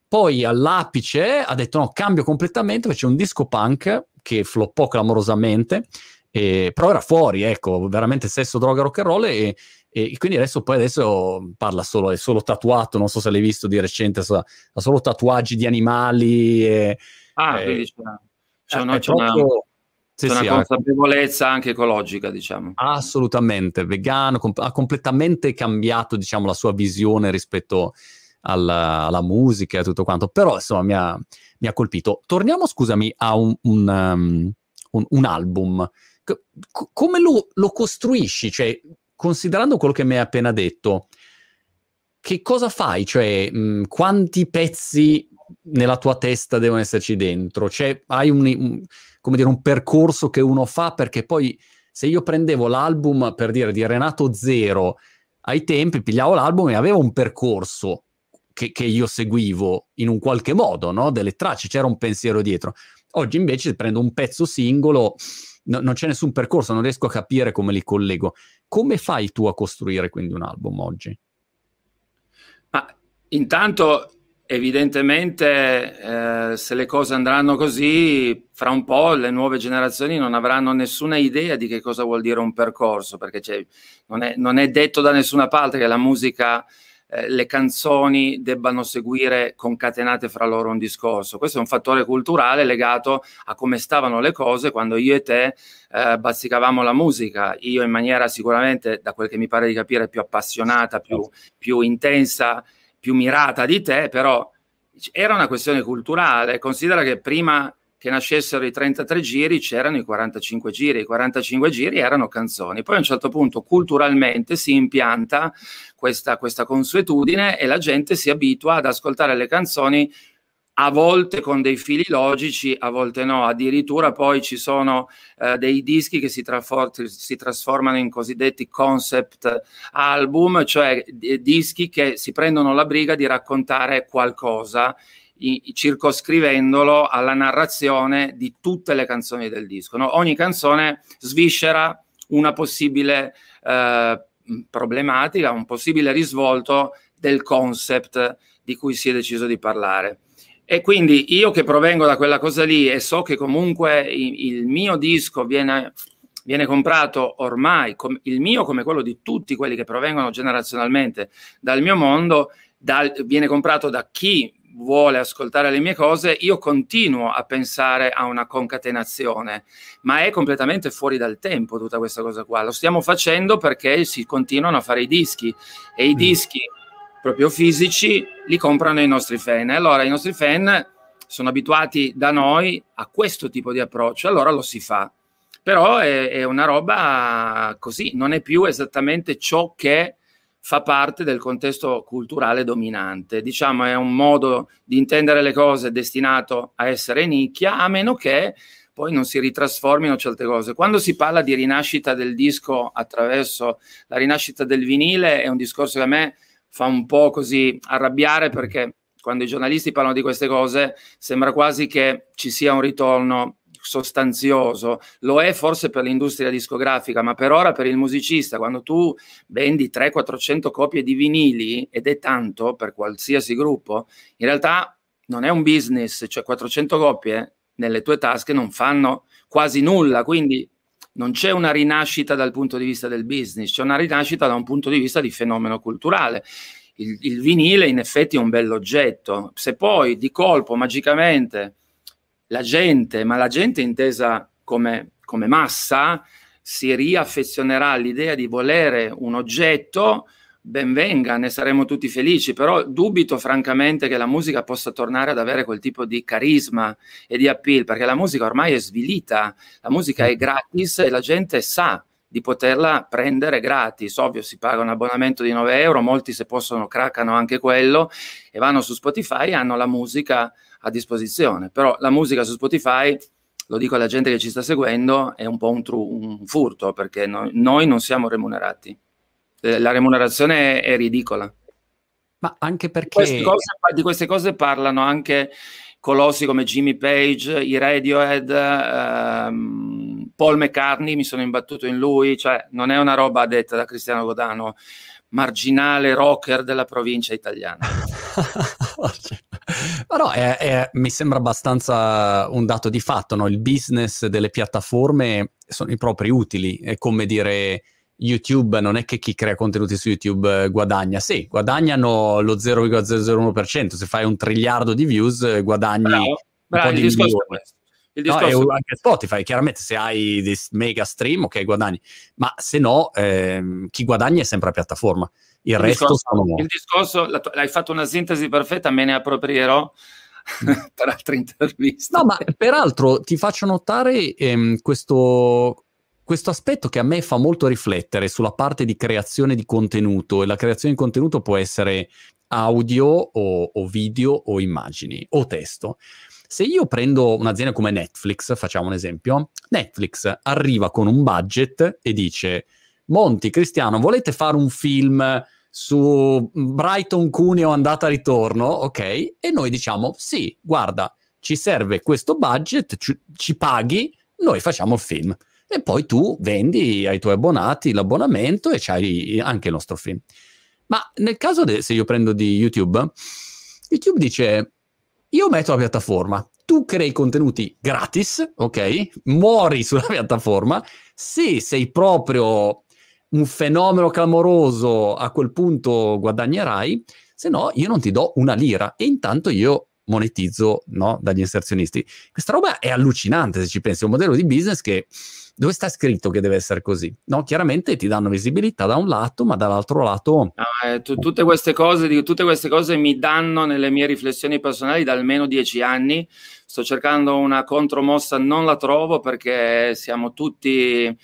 poi all'apice ha detto no, cambio completamente, fece un disco punk che floppò clamorosamente, e, però era fuori, ecco, veramente sesso, droga, rock and roll e, E quindi adesso poi adesso parla solo, è solo tatuato, non so se l'hai visto di recente, ha solo tatuaggi di animali. E, ah, quindi c'è, c'è, una, c'è proprio, una, sì, c'è sì, una consapevolezza anche ecologica, diciamo. Assolutamente, vegano, comp- ha completamente cambiato, diciamo, la sua visione rispetto alla, alla musica e tutto quanto, però insomma mi ha, mi ha colpito. Torniamo, scusami, a un, un, um, un, un album. Come lo, lo costruisci? Cioè, considerando quello che mi hai appena detto, che cosa fai? Cioè, mh, quanti pezzi nella tua testa devono esserci dentro? Cioè, hai un, un, come dire, un percorso che uno fa perché poi se io prendevo l'album, per dire, di Renato Zero, ai tempi pigliavo l'album e aveva un percorso che, che io seguivo in un qualche modo, no? Delle tracce, c'era un pensiero dietro. Oggi invece prendo un pezzo singolo no, non c'è nessun percorso, non riesco a capire come li collego. Come fai tu a costruire quindi un album oggi? Ma intanto, evidentemente, eh, se le cose andranno così, fra un po' le nuove generazioni non avranno nessuna idea di che cosa vuol dire un percorso, perché non è, non è detto da nessuna parte che la musica eh, le canzoni debbano seguire concatenate fra loro un discorso. Questo è un fattore culturale legato a come stavano le cose quando io e te eh, bazzicavamo la musica, io in maniera sicuramente, da quel che mi pare di capire, più appassionata, più, più intensa, più mirata di te, però era una questione culturale. Considera che prima che nascessero i 33 giri c'erano i 45 giri, i 45 giri erano canzoni. Poi a un certo punto culturalmente si impianta questa, questa consuetudine e la gente si abitua ad ascoltare le canzoni a volte con dei fili logici, a volte no. Addirittura poi ci sono eh, dei dischi che si, trafor- si, trasformano in cosiddetti concept album, cioè d- dischi che si prendono la briga di raccontare qualcosa circoscrivendolo alla narrazione di tutte le canzoni del disco. No? Ogni canzone sviscera una possibile eh, problematica, un possibile risvolto del concept di cui si è deciso di parlare. E quindi io che provengo da quella cosa lì e so che comunque il, mio disco viene, viene comprato ormai, com, il mio come quello di tutti quelli che provengono generazionalmente dal mio mondo, dal, viene comprato da chi vuole ascoltare le mie cose, io continuo a pensare a una concatenazione, ma è completamente fuori dal tempo tutta questa cosa qua. Lo stiamo facendo perché si continuano a fare i dischi e i mm. dischi proprio fisici li comprano i nostri fan. Allora i nostri fan sono abituati da noi a questo tipo di approccio, allora lo si fa. Però è, è una roba così, non è più esattamente ciò che fa parte del contesto culturale dominante. Diciamo è un modo di intendere le cose destinato a essere nicchia, a meno che poi non si ritrasformino certe cose. Quando si parla di rinascita del disco attraverso la rinascita del vinile, è un discorso che a me fa un po' così arrabbiare perché quando i giornalisti parlano di queste cose sembra quasi che ci sia un ritorno sostanzioso, lo è forse per l'industria discografica, ma per ora per il musicista, quando tu vendi 300-400 copie di vinili, ed è tanto per qualsiasi gruppo, in realtà non è un business, cioè 400 copie nelle tue tasche non fanno quasi nulla, quindi non c'è una rinascita dal punto di vista del business, c'è una rinascita da un punto di vista di fenomeno culturale. Il, il vinile in effetti è un bell'oggetto, se poi di colpo magicamente la gente, ma la gente intesa come, come massa, si riaffezionerà all'idea di volere un oggetto, ben venga, ne saremo tutti felici, però dubito francamente che la musica possa tornare ad avere quel tipo di carisma e di appeal, perché la musica ormai è svilita, la musica è gratis e la gente sa di poterla prendere gratis. Ovvio, si paga un abbonamento di 9 euro, molti se possono craccano anche quello e vanno su Spotify e hanno la musica a disposizione. Però la musica su Spotify, lo dico alla gente che ci sta seguendo, è un po' un, tru- un furto perché no- noi non siamo remunerati. Eh, la remunerazione è, è ridicola. Ma anche perché... Queste cose, di queste cose parlano anche colossi come Jimmy Page, i Radiohead, ehm, Paul McCartney, mi sono imbattuto in lui, cioè non è una roba detta da Cristiano Godano, marginale rocker della provincia italiana. Ma no, è, è, mi sembra abbastanza un dato di fatto, no? il business delle piattaforme sono i propri utili, è come dire YouTube non è che chi crea contenuti su YouTube eh, guadagna, sì, guadagnano lo 0,001%, se fai un triliardo di views eh, guadagni bravo, bravo, il di discorso. Il discorso No, anche Spotify, chiaramente se hai dei mega stream, ok, guadagni, ma se no, ehm, chi guadagna è sempre la piattaforma. Il, il resto discorso, sono... il discorso la hai fatto una sintesi perfetta, me ne approprierò per altre interviste. No, ma peraltro ti faccio notare ehm, questo, questo aspetto che a me fa molto riflettere sulla parte di creazione di contenuto e la creazione di contenuto può essere audio o, o video o immagini o testo. Se io prendo un'azienda come Netflix, facciamo un esempio, Netflix arriva con un budget e dice Monti, Cristiano, volete fare un film su Brighton Cuneo andata e ritorno, ok? E noi diciamo sì, guarda, ci serve questo budget, ci, ci paghi, noi facciamo il film. E poi tu vendi ai tuoi abbonati l'abbonamento e c'hai anche il nostro film. Ma nel caso de- se io prendo di YouTube, YouTube dice io metto la piattaforma, tu crei contenuti gratis, ok? Muori sulla piattaforma. Se sei proprio un fenomeno clamoroso, a quel punto guadagnerai, se no io non ti do una lira e intanto io monetizzo no, dagli inserzionisti. Questa roba è allucinante se ci pensi, è un modello di business che dove sta scritto che deve essere così? No, chiaramente ti danno visibilità da un lato, ma dall'altro lato eh, tu- tutte, queste cose, tutte queste cose mi danno nelle mie riflessioni personali da almeno dieci anni. Sto cercando una contromossa, non la trovo perché siamo tutti.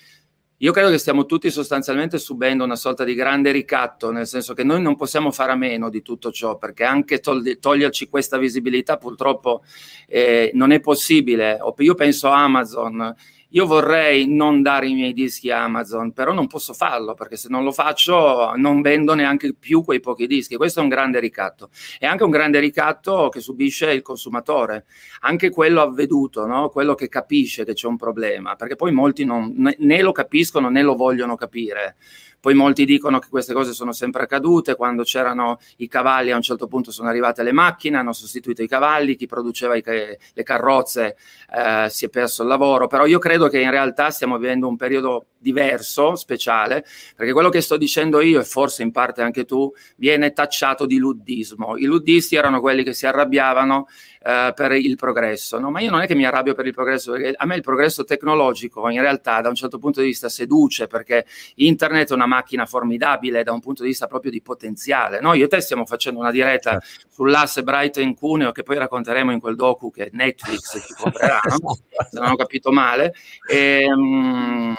Io credo che stiamo tutti sostanzialmente subendo una sorta di grande ricatto, nel senso che noi non possiamo fare a meno di tutto ciò, perché anche tol- toglierci questa visibilità purtroppo eh, non è possibile. Io penso a Amazon, io vorrei non dare i miei dischi a Amazon, però non posso farlo perché se non lo faccio non vendo neanche più quei pochi dischi. Questo è un grande ricatto. È anche un grande ricatto che subisce il consumatore, anche quello avveduto, no? quello che capisce che c'è un problema, perché poi molti non, né, lo capiscono né lo vogliono capire. Poi molti dicono che queste cose sono sempre accadute, quando c'erano i cavalli a un certo punto sono arrivate le macchine, hanno sostituito i cavalli, chi produceva i le carrozze eh, si è perso il lavoro, però io credo che in realtà stiamo vivendo un periodo diverso, speciale, perché quello che sto dicendo io e forse in parte anche tu viene tacciato di luddismo. I luddisti erano quelli che si arrabbiavano eh, per il progresso, no? ma io non è che mi arrabbio per il progresso, perché a me il progresso tecnologico in realtà da un certo punto di vista seduce, perché internet è una macchina formidabile da un punto di vista proprio di potenziale. No? Io e te stiamo facendo una diretta sull'asse Brighton Cuneo che poi racconteremo in quel docu che Netflix ci comprerà, no? se non ho capito male. Ehm,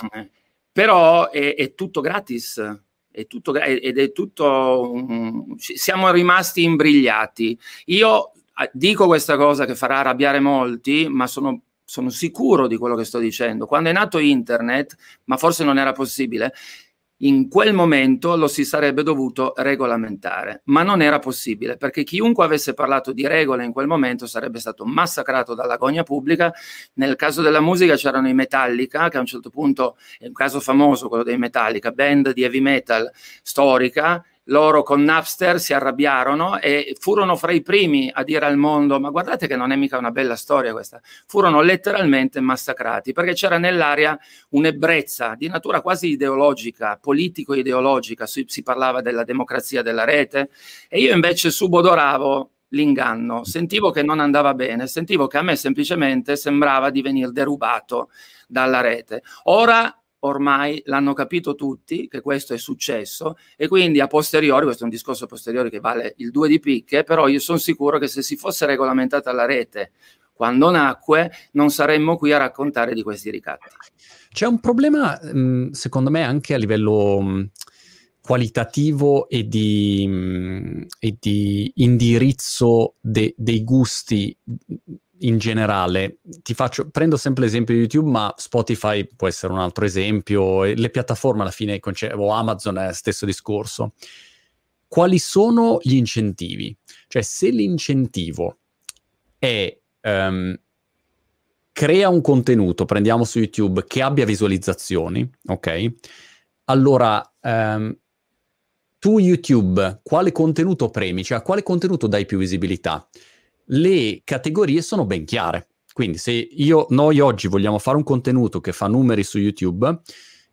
però è, è tutto gratis. È tutto, ed è tutto. um, siamo rimasti imbrigliati. Io dico questa cosa che farà arrabbiare molti, ma sono, sono sicuro di quello che sto dicendo. Quando è nato internet, ma forse non era possibile, in quel momento lo si sarebbe dovuto regolamentare, ma non era possibile perché chiunque avesse parlato di regole in quel momento sarebbe stato massacrato dalla gogna pubblica. Nel caso della musica c'erano i Metallica, che a un certo punto è un caso famoso quello dei Metallica, band di heavy metal storica. Loro con Napster si arrabbiarono e furono fra i primi a dire al mondo: Ma guardate che non è mica una bella storia questa. Furono letteralmente massacrati perché c'era nell'aria un'ebbrezza di natura quasi ideologica, politico-ideologica, si, parlava della democrazia della rete e io invece subodoravo l'inganno, sentivo che non andava bene, sentivo che a me semplicemente sembrava di venire derubato dalla rete. Ora ormai l'hanno capito tutti che questo è successo e quindi a posteriori, questo è un discorso a posteriori che vale il 2 di picche, però io sono sicuro che se si fosse regolamentata la rete quando nacque non saremmo qui a raccontare di questi ricatti. C'è un problema, mh, secondo me, anche a livello mh, qualitativo e di, mh, e di indirizzo de- dei gusti in generale. Ti faccio, prendo sempre l'esempio di YouTube, ma Spotify può essere un altro esempio, le piattaforme alla fine, conce- o Amazon è stesso discorso. Quali sono gli incentivi? Cioè, se l'incentivo è ehm, crea un contenuto, prendiamo su YouTube, che abbia visualizzazioni, ok? Allora, ehm, tu YouTube, quale contenuto premi? Cioè, a quale contenuto dai più visibilità? Le categorie sono ben chiare. Quindi, se io, noi oggi vogliamo fare un contenuto che fa numeri su YouTube,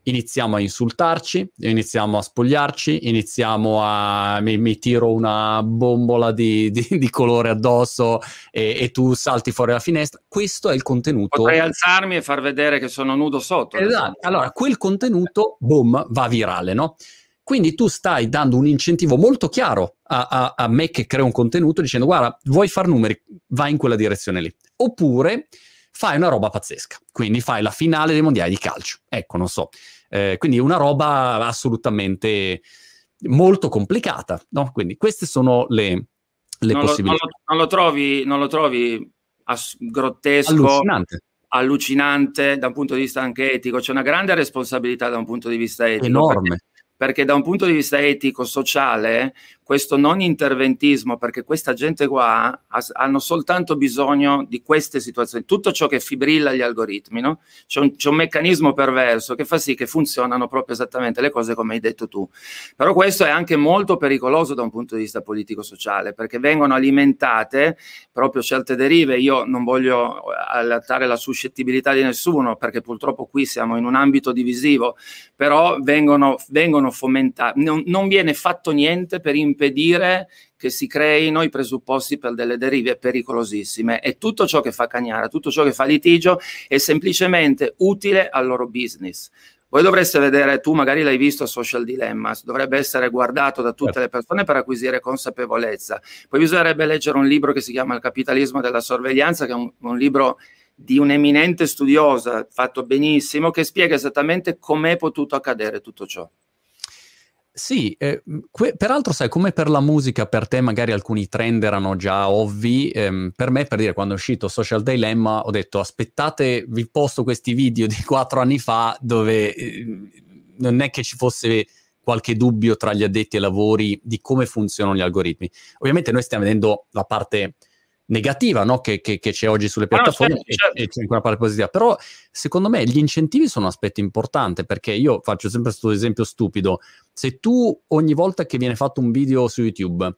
iniziamo a insultarci, iniziamo a spogliarci, iniziamo a... mi, mi tiro una bombola di, di, di colore addosso e, e, tu salti fuori dalla finestra. Questo è il contenuto. Potrei alzarmi e far vedere che sono nudo sotto. Esatto. Allora, quel contenuto, boom, va virale, no? Quindi tu stai dando un incentivo molto chiaro a, a, a me che crea un contenuto dicendo guarda, vuoi far numeri, vai in quella direzione lì. Oppure fai una roba pazzesca. Quindi fai la finale dei mondiali di calcio. Ecco, non so. Eh, quindi una roba assolutamente molto complicata. No? Quindi queste sono le, le non possibilità. Lo, non, lo, non, lo, trovi, non lo trovi ass- grottesco, allucinante. allucinante da un punto di vista anche etico. C'è una grande responsabilità da un punto di vista etico. Enorme. Perché, da un punto di vista etico, sociale, questo non interventismo, perché questa gente qua has, hanno soltanto bisogno di queste situazioni, tutto ciò che fibrilla gli algoritmi, no? c'è, un, c'è, un, meccanismo perverso che fa sì che funzionano proprio esattamente le cose come hai detto tu. Però questo è anche molto pericoloso da un punto di vista politico-sociale, perché vengono alimentate proprio certe derive. Io non voglio allattare la suscettibilità di nessuno, perché purtroppo qui siamo in un ambito divisivo, però vengono, vengono fomentate, non, non viene fatto niente per impedire impedire che si creino i presupposti per delle derive pericolosissime e tutto ciò che fa cagnara, tutto ciò che fa litigio è semplicemente utile al loro business. Voi dovreste vedere, tu magari l'hai visto Social Dilemma, dovrebbe essere guardato da tutte le persone per acquisire consapevolezza. Poi bisognerebbe leggere un libro che si chiama Il capitalismo della sorveglianza, che è un, un libro di un'eminente studiosa, fatto benissimo, che spiega esattamente com'è potuto accadere tutto ciò. Sì, eh, que- peraltro sai, come per la musica, per te magari alcuni trend erano già ovvi, ehm, per me, per dire, quando è uscito Social Dilemma, ho detto aspettate, vi posto questi video di quattro anni fa dove eh, non è che ci fosse qualche dubbio tra gli addetti ai lavori di come funzionano gli algoritmi. Ovviamente noi stiamo vedendo la parte negativa no? che, che, che, c'è oggi sulle piattaforme ah, certo, certo. E, e, c'è anche una parte positiva. Però secondo me gli incentivi sono un aspetto importante perché io faccio sempre questo esempio stupido. Se tu ogni volta che viene fatto un video su YouTube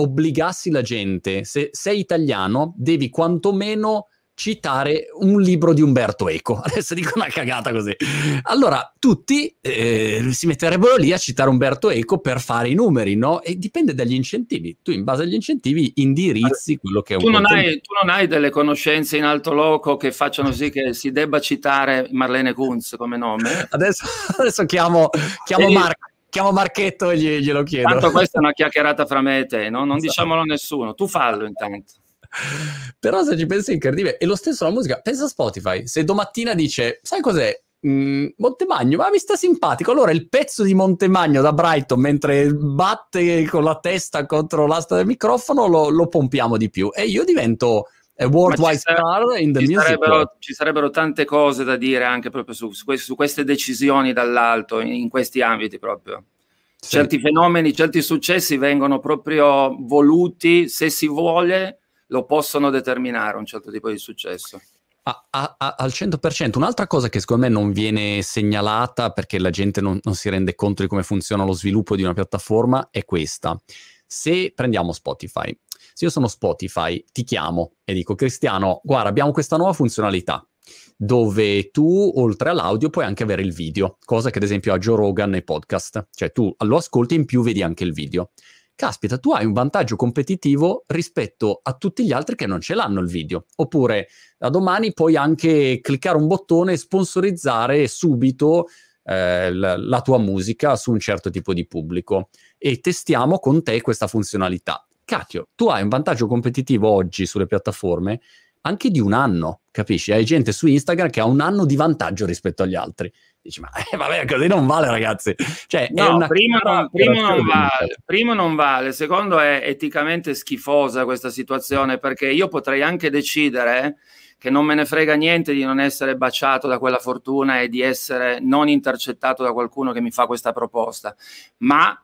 obbligassi la gente, se sei italiano, devi quantomeno citare un libro di Umberto Eco. Adesso dico una cagata così. Allora, tutti eh, si metterebbero lì a citare Umberto Eco per fare i numeri, no? E dipende dagli incentivi. Tu, in base agli incentivi, indirizzi quello che è un tu non, hai, tu non hai delle conoscenze in alto loco che facciano sì che si debba citare Marlene Kunz come nome? Adesso, adesso chiamo, chiamo Marco chiamo Marchetto e glielo chiedo. Tanto questa è una chiacchierata fra me e te, no? non esatto. diciamolo a nessuno, tu fallo intanto. Però se ci pensi è incredibile. E lo stesso la musica, pensa a Spotify, se domattina dice, sai cos'è? Mm, Montemagno, ma mi sta simpatico. Allora il pezzo di Montemagno da Brighton mentre batte con la testa contro l'asta del microfono lo, lo pompiamo di più. E io divento worldwide star in the ci music sarebbero, ci sarebbero tante cose da dire anche proprio su, su queste decisioni dall'alto, in, in questi ambiti proprio. Sì. Certi fenomeni, certi successi vengono proprio voluti, se si vuole, lo possono determinare un certo tipo di successo. A, a, a, al 100%. Un'altra cosa che secondo me non viene segnalata perché la gente non, non si rende conto di come funziona lo sviluppo di una piattaforma è questa. Se prendiamo Spotify, se io sono Spotify, ti chiamo e dico Cristiano, guarda, abbiamo questa nuova funzionalità dove tu oltre all'audio puoi anche avere il video, cosa che ad esempio ha Joe Rogan nei podcast, cioè tu lo ascolti in più vedi anche il video caspita, tu hai un vantaggio competitivo rispetto a tutti gli altri che non ce l'hanno il video. Oppure da domani puoi anche cliccare un bottone e sponsorizzare subito eh, la, la tua musica su un certo tipo di pubblico e testiamo con te questa funzionalità. Cacchio, tu hai un vantaggio competitivo oggi sulle piattaforme anche di un anno, capisci? Hai gente su Instagram che ha un anno di vantaggio rispetto agli altri. Dici, ma eh, vabbè, così non vale, ragazzi. Cioè, no, primo non, primo, non vale, primo non vale, secondo è eticamente schifosa questa situazione perché io potrei anche decidere che non me ne frega niente di non essere baciato da quella fortuna e di essere non intercettato da qualcuno che mi fa questa proposta, ma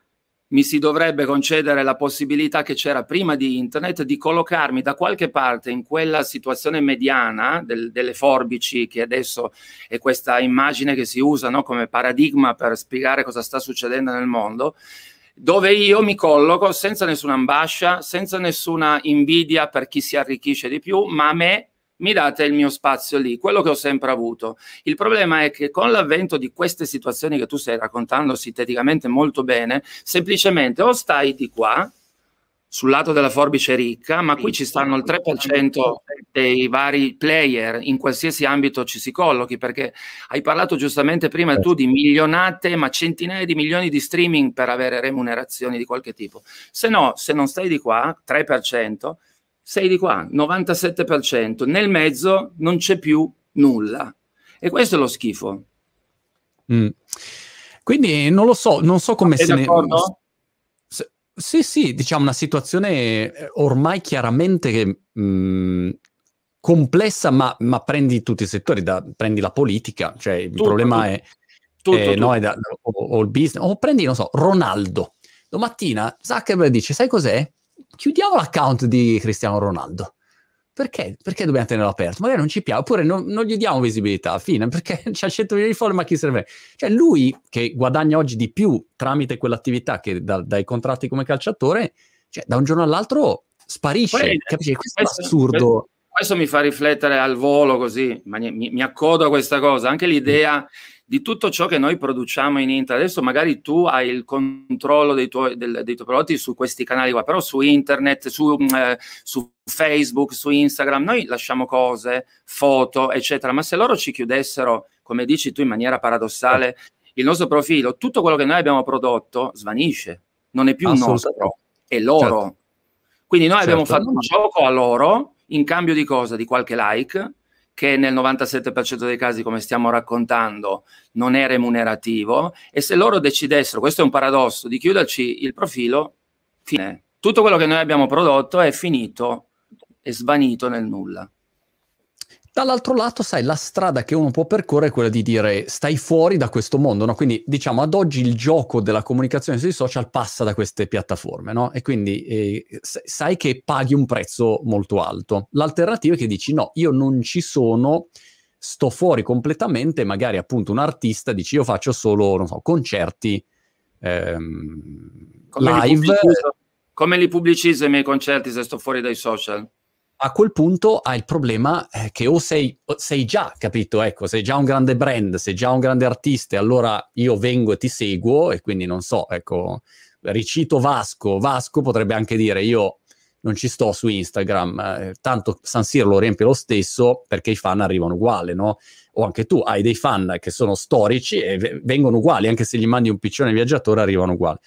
mi si dovrebbe concedere la possibilità che c'era prima di internet di collocarmi da qualche parte in quella situazione mediana del, delle forbici che adesso è questa immagine che si usa no, come paradigma per spiegare cosa sta succedendo nel mondo, dove io mi colloco senza nessuna ambascia, senza nessuna invidia per chi si arricchisce di più, ma a me mi date il mio spazio lì, quello che ho sempre avuto. Il problema è che con l'avvento di queste situazioni che tu stai raccontando sinteticamente molto bene, semplicemente o stai di qua, sul lato della forbice ricca, ma qui ci stanno il 3% dei vari player in qualsiasi ambito ci si collochi, perché hai parlato giustamente prima tu di milionate, ma centinaia di milioni di streaming per avere remunerazioni di qualche tipo. Se no, se non stai di qua, 3%, sei di qua, 97%, nel mezzo non c'è più nulla. E questo è lo schifo. Mm. Quindi non lo so, non so come Sei se d'accordo? ne... Sì, sì, diciamo una situazione eh, ormai chiaramente mh, mm, complessa, ma, ma, prendi tutti i settori, da, prendi la politica, cioè il tutto, problema tutto, è, tutto, è, no, è da, o, o, il business, o prendi, non so, Ronaldo. Domattina Zuckerberg dice, sai cos'è? Chiudiamo l'account di Cristiano Ronaldo. Perché? Perché dobbiamo tenerlo aperto? Magari non ci piace, oppure non, non gli diamo visibilità, fine, perché c'ha 100 milioni di follower, ma chi serve? Cioè lui che guadagna oggi di più tramite quell'attività che da, dai contratti come calciatore, cioè da un giorno all'altro sparisce, Poi, capisci? Questo, questo è assurdo. Questo, questo, mi fa riflettere al volo così, ma mi, mi accodo a questa cosa, anche l'idea... Mm di tutto ciò che noi produciamo in internet. Adesso magari tu hai il controllo dei tuoi, del, dei tuoi prodotti su questi canali qua, però su internet, su, mm, eh, su, Facebook, su Instagram, noi lasciamo cose, foto, eccetera, ma se loro ci chiudessero, come dici tu in maniera paradossale, il nostro profilo, tutto quello che noi abbiamo prodotto svanisce, non è più nostro, è loro. Certo. Quindi noi certo. abbiamo fatto un gioco a loro in cambio di cosa? Di qualche like, che nel 97% dei casi, come stiamo raccontando, non è remunerativo e se loro decidessero, questo è un paradosso, di chiuderci il profilo, fine. Tutto quello che noi abbiamo prodotto è finito, è svanito nel nulla. Dall'altro lato, sai, la strada che uno può percorrere è quella di dire stai fuori da questo mondo, no? Quindi, diciamo, ad oggi il gioco della comunicazione sui social passa da queste piattaforme, no? E quindi eh, sai che paghi un prezzo molto alto. L'alternativa è che dici no, io non ci sono, sto fuori completamente, magari appunto un artista dici io faccio solo, non so, concerti ehm, come live. Li come li pubblicizzo i miei concerti se sto fuori dai social? A quel punto hai il problema eh, che o sei, sei, già, capito, ecco, sei già un grande brand, sei già un grande artista, e allora io vengo e ti seguo e quindi non so, ecco, ricito Vasco, Vasco potrebbe anche dire io non ci sto su Instagram, eh, tanto San Siro lo riempie lo stesso perché i fan arrivano uguali, no? O anche tu hai dei fan che sono storici e vengono uguali, anche se gli mandi un piccione viaggiatore arrivano uguali.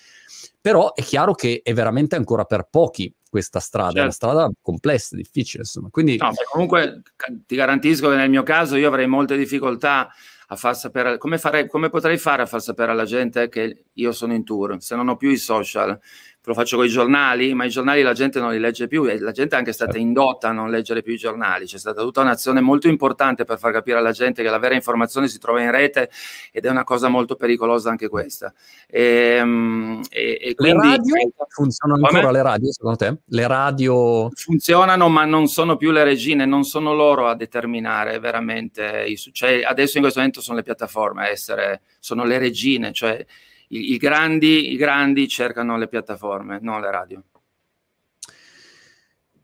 Però è chiaro che è veramente ancora per pochi questa strada, certo. è una certo. strada complessa, difficile, insomma. Quindi... No, comunque ti garantisco che nel mio caso io avrei molte difficoltà a far sapere, come, farei, come potrei fare a far sapere alla gente che io sono in tour, se non ho più i social, lo faccio con i giornali, ma i giornali la gente non li legge più e la gente è anche stata certo. indotta a non leggere più i giornali. C'è stata tutta un'azione molto importante per far capire alla gente che la vera informazione si trova in rete ed è una cosa molto pericolosa anche questa. E, ehm, e, e quindi, le radio funzionano come? ancora le radio secondo te? Le radio funzionano ma non sono più le regine, non sono loro a determinare veramente, cioè, adesso in questo momento sono le piattaforme a essere, sono le regine, cioè i, i, grandi, i grandi cercano le piattaforme, non le radio.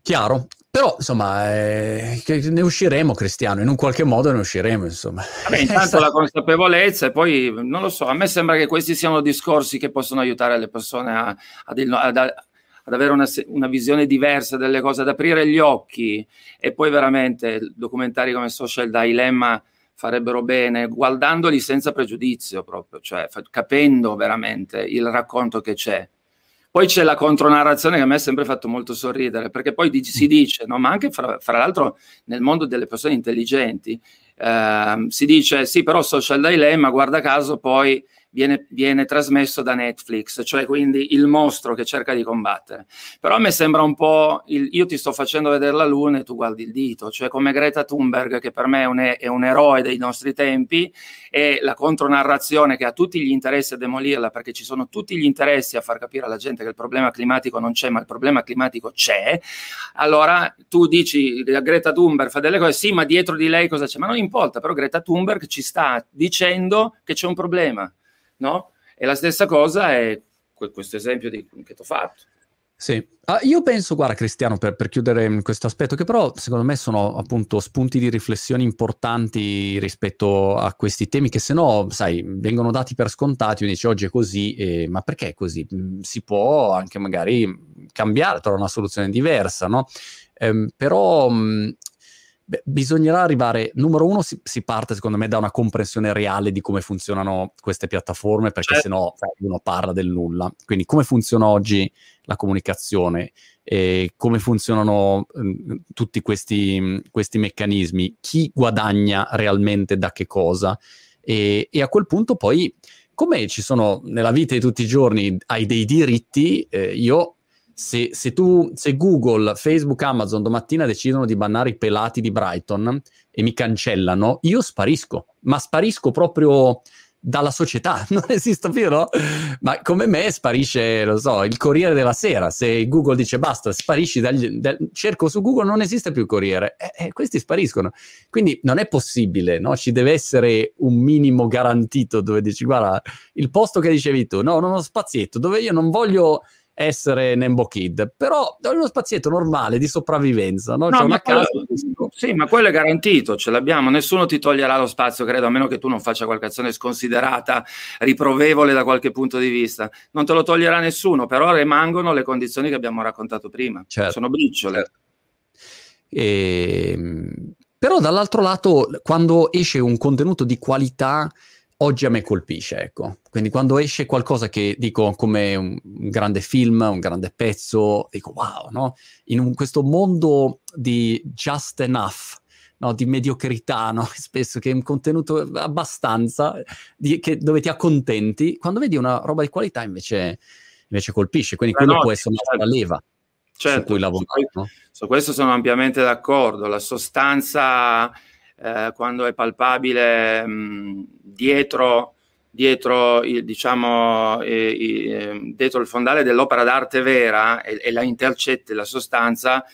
Chiaro, però insomma eh, ne usciremo Cristiano, in un qualche modo ne usciremo insomma. Vabbè, intanto la consapevolezza e poi non lo so, a me sembra che questi siano discorsi che possono aiutare le persone a, ad, ad, avere una, una, visione diversa delle cose, ad aprire gli occhi e poi veramente documentari come Social Dilemma farebbero bene guardandoli senza pregiudizio proprio, cioè capendo veramente il racconto che c'è. Poi c'è la contronarrazione che a me ha sempre fatto molto sorridere, perché poi si dice, no? ma anche fra, fra l'altro nel mondo delle persone intelligenti, eh, si dice sì, però Social Dilemma, guarda caso, poi viene, viene, trasmesso da Netflix, cioè quindi il mostro che cerca di combattere. Però a me sembra un po', il, io ti sto facendo vedere la luna e tu guardi il dito, cioè come Greta Thunberg, che per me è un, è un eroe dei nostri tempi, e la contronarrazione che ha tutti gli interessi a demolirla, perché ci sono tutti gli interessi a far capire alla gente che il problema climatico non c'è, ma il problema climatico c'è, allora tu dici Greta Thunberg fa delle cose, sì, ma dietro di lei cosa c'è? Ma non importa, però Greta Thunberg ci sta dicendo che c'è un problema no? E la stessa cosa è questo esempio di, che ti ho fatto. Sì, ah, io penso, guarda Cristiano, per, per chiudere questo aspetto, che però secondo me sono appunto spunti di riflessione importanti rispetto a questi temi che se no, sai, vengono dati per scontati, dice oggi è così, eh, ma perché è così? Mm, si può anche magari cambiare, trovare una soluzione diversa, no? Eh, però mh, mm, Beh, bisognerà arrivare, numero uno, si, si, parte secondo me da una comprensione reale di come funzionano queste piattaforme, perché certo. sennò sai, uno parla del nulla. Quindi come funziona oggi la comunicazione, e come funzionano eh, tutti questi, questi, meccanismi, chi guadagna realmente da che cosa e, e, a quel punto poi, come ci sono nella vita di tutti i giorni, hai dei diritti, eh, io se, se, tu, se Google, Facebook, Amazon domattina decidono di bannare i pelati di Brighton e mi cancellano, io sparisco, ma sparisco proprio dalla società, non esisto più, no? Ma come me sparisce, lo so, il Corriere della Sera, se Google dice basta, sparisci, dagli, da, cerco su Google, non esiste più il Corriere, e, e, questi spariscono. Quindi non è possibile, no? Ci deve essere un minimo garantito dove dici, guarda, il posto che dicevi tu, no, uno spazietto dove io non voglio essere Nembo Kid, però è uno spazietto normale di sopravvivenza, no? no C'è una casa. Sì, ma quello è garantito, ce l'abbiamo, nessuno ti toglierà lo spazio, credo, a meno che tu non faccia qualche azione sconsiderata, riprovevole da qualche punto di vista. Non te lo toglierà nessuno, però rimangono le condizioni che abbiamo raccontato prima. Certo. Sono briciole. Certo. E... Ehm, però dall'altro lato, quando esce un contenuto di qualità oggi a me colpisce, ecco. Quindi quando esce qualcosa che dico come un, grande film, un grande pezzo, dico wow, no? In un, questo mondo di just enough, no? di mediocrità, no? spesso che è un contenuto abbastanza di, che, dove ti accontenti, quando vedi una roba di qualità invece, invece colpisce, quindi quello no, può essere certo. una leva certo, su cui lavorare. Su questo sono ampiamente d'accordo, la sostanza eh, quando è palpabile mh, dietro, dietro, il, diciamo, eh, eh, dietro il fondale dell'opera d'arte vera e, e la intercetti la sostanza, eh,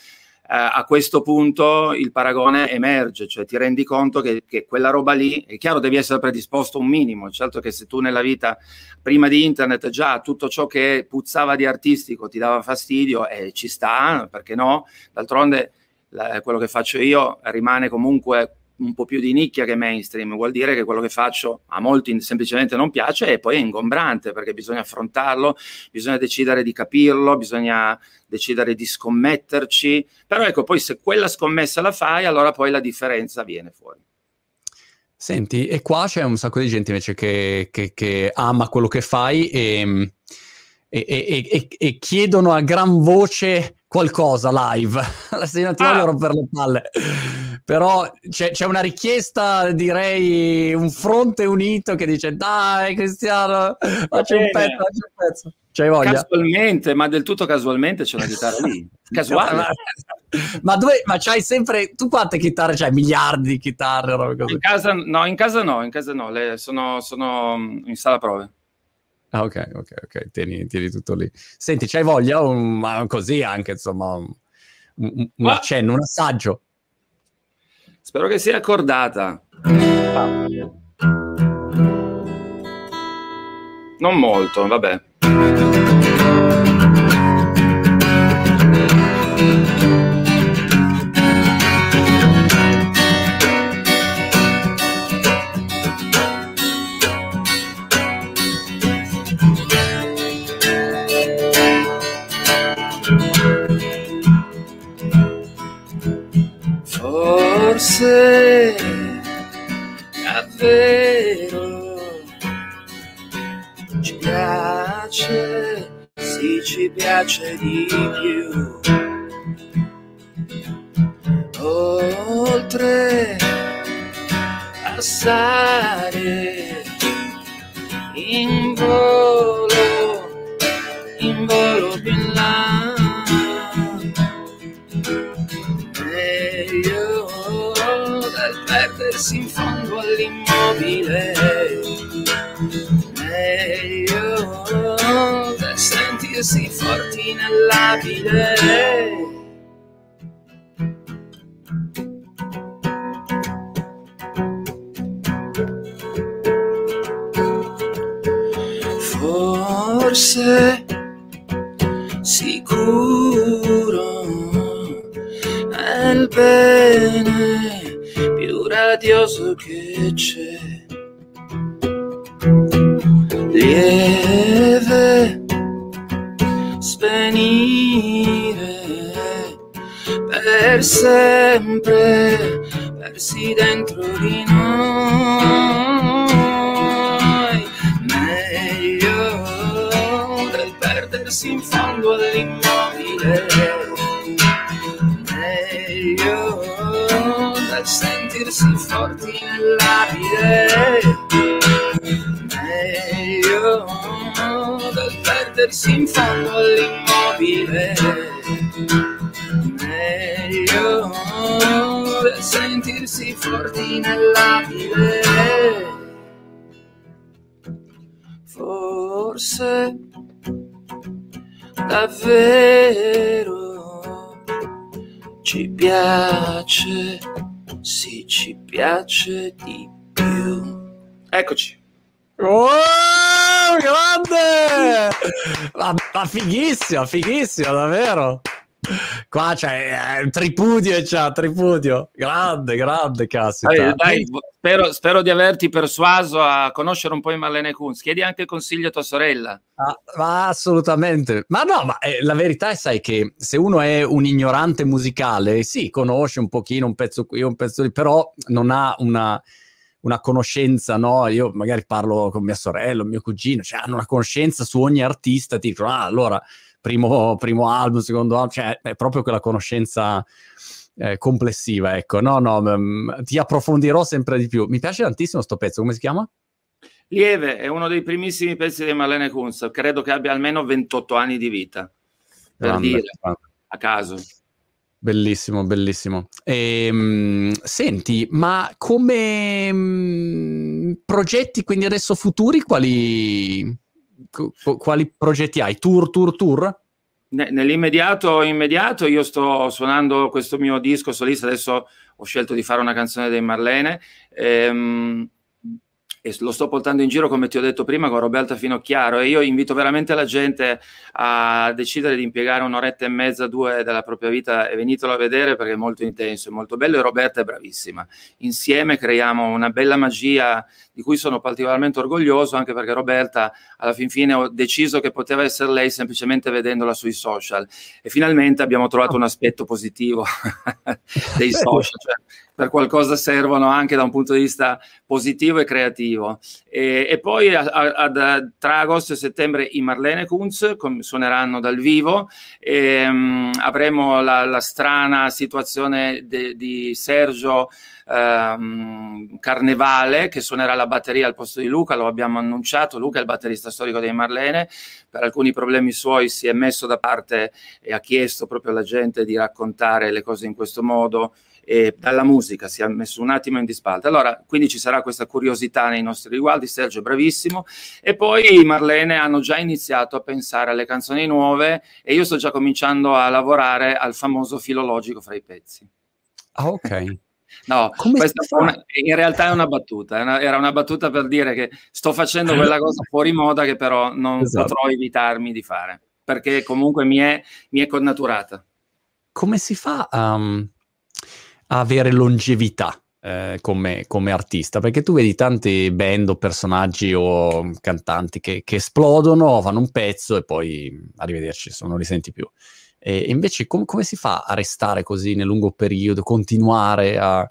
a questo punto il paragone emerge, cioè ti rendi conto che, che, quella roba lì, è chiaro devi essere predisposto un minimo, certo che se tu nella vita prima di internet già tutto ciò che puzzava di artistico ti dava fastidio, eh, ci sta, perché no? D'altronde la, quello che faccio io rimane comunque un po' più di nicchia che mainstream, vuol dire che quello che faccio a molti semplicemente non piace e poi è ingombrante perché bisogna affrontarlo, bisogna decidere di capirlo, bisogna decidere di scommetterci, però ecco poi se quella scommessa la fai allora poi la differenza viene fuori. Senti, e qua c'è un sacco di gente invece che, che, che ama quello che fai e, e, e, e chiedono a gran voce qualcosa live. Se non ti voglio ah. rompere le palle. Però c'è, c'è, una richiesta, direi, un fronte unito che dice dai Cristiano, faccio un pezzo, faccio un pezzo. C'hai voglia? Casualmente, ma del tutto casualmente c'è una chitarra lì. Casuale. ma, dove, ma c'hai sempre... Tu quante chitarre c'hai? Miliardi di chitarre? In casa, no, in casa no, in casa no. Le, sono, sono in sala prove. Ah, ok, ok, ok, tieni, tieni, tutto lì. Senti, c'hai voglia? Un, così anche, insomma, un, un, un accenno, un assaggio. Spero che sia accordata. Non molto, vabbè. Forse davvero ci piace, sì ci piace di più. Oltre a stare in volo, sentirsi forti nell'abile. Forse sicuro è il bene più radioso che c'è. Lieve per sempre, persi dentro di noi. Meglio del perdersi in fondo all'immobile. Meglio del sentirsi forti nell'abile. Meglio del perdersi in fondo all'immobile sentirsi forti nella vita. Forse davvero ci piace, sì ci piace di più. Eccoci. Oh, grande! Ma, ma fighissimo, fighissimo, davvero. Qua c'è eh, tripudio, c'è tripudio. Grande, grande, caspita. Dai, spero, spero, di averti persuaso a conoscere un po' i Marlene Kunz. Chiedi anche consiglio a tua sorella. Ah, ma assolutamente. Ma no, ma eh, la verità è, sai, che se uno è un ignorante musicale, sì, conosce un pochino un pezzo qui, un pezzo lì, però non ha una una conoscenza, no? Io magari parlo con mia sorella, mio cugino, cioè hanno una conoscenza su ogni artista, ti dicono, ah, allora primo, primo album, secondo album, cioè è proprio quella conoscenza eh, complessiva, ecco. No, no, m- ti approfondirò sempre di più. Mi piace tantissimo sto pezzo, come si chiama? Lieve, è uno dei primissimi pezzi di Marlene Kunz, credo che abbia almeno 28 anni di vita, per grande, dire, grande. a caso. Bellissimo, bellissimo. E, ehm, senti, ma come mm, progetti, quindi adesso futuri, quali, quali progetti hai? Tour, tour, tour? Nell'immediato immediato io sto suonando questo mio disco solista, adesso ho scelto di fare una canzone dei Marlene. Ehm, e lo sto portando in giro come ti ho detto prima con Roberta Finocchiaro. E io invito veramente la gente a decidere di impiegare un'oretta e mezza, due della propria vita e venitelo a vedere perché è molto intenso, è molto bello. E Roberta è bravissima. Insieme creiamo una bella magia di cui sono particolarmente orgoglioso anche perché Roberta alla fin fine ho deciso che poteva essere lei semplicemente vedendola sui social. E finalmente abbiamo trovato un aspetto positivo dei social, cioè per qualcosa servono anche da un punto di vista positivo e creativo. E, e poi a, a, a, tra agosto e settembre i Marlene Kunz suoneranno dal vivo. E um, avremo la, la, strana situazione de, di Sergio um, Carnevale che suonerà la batteria al posto di Luca, lo abbiamo annunciato, Luca è il batterista storico dei Marlene, per alcuni problemi suoi si è messo da parte e ha chiesto proprio alla gente di raccontare le cose in questo modo e dalla musica si è messo un attimo in disparte. Allora, quindi ci sarà questa curiosità nei nostri riguardi, Sergio è bravissimo, e poi Marlene hanno già iniziato a pensare alle canzoni nuove e io sto già cominciando a lavorare al famoso filologico fra i pezzi. Ah, ok. No, una, in realtà è una battuta, una, era una battuta per dire che sto facendo quella cosa fuori moda che però non esatto. potrò evitarmi di fare, perché comunque mi è, mi è connaturata. Come si fa um, avere longevità eh, come, come, artista, perché tu vedi tanti band o personaggi o cantanti che, che, esplodono, fanno un pezzo e poi arrivederci, non li senti più. E invece com- come si fa a restare così nel lungo periodo, continuare a...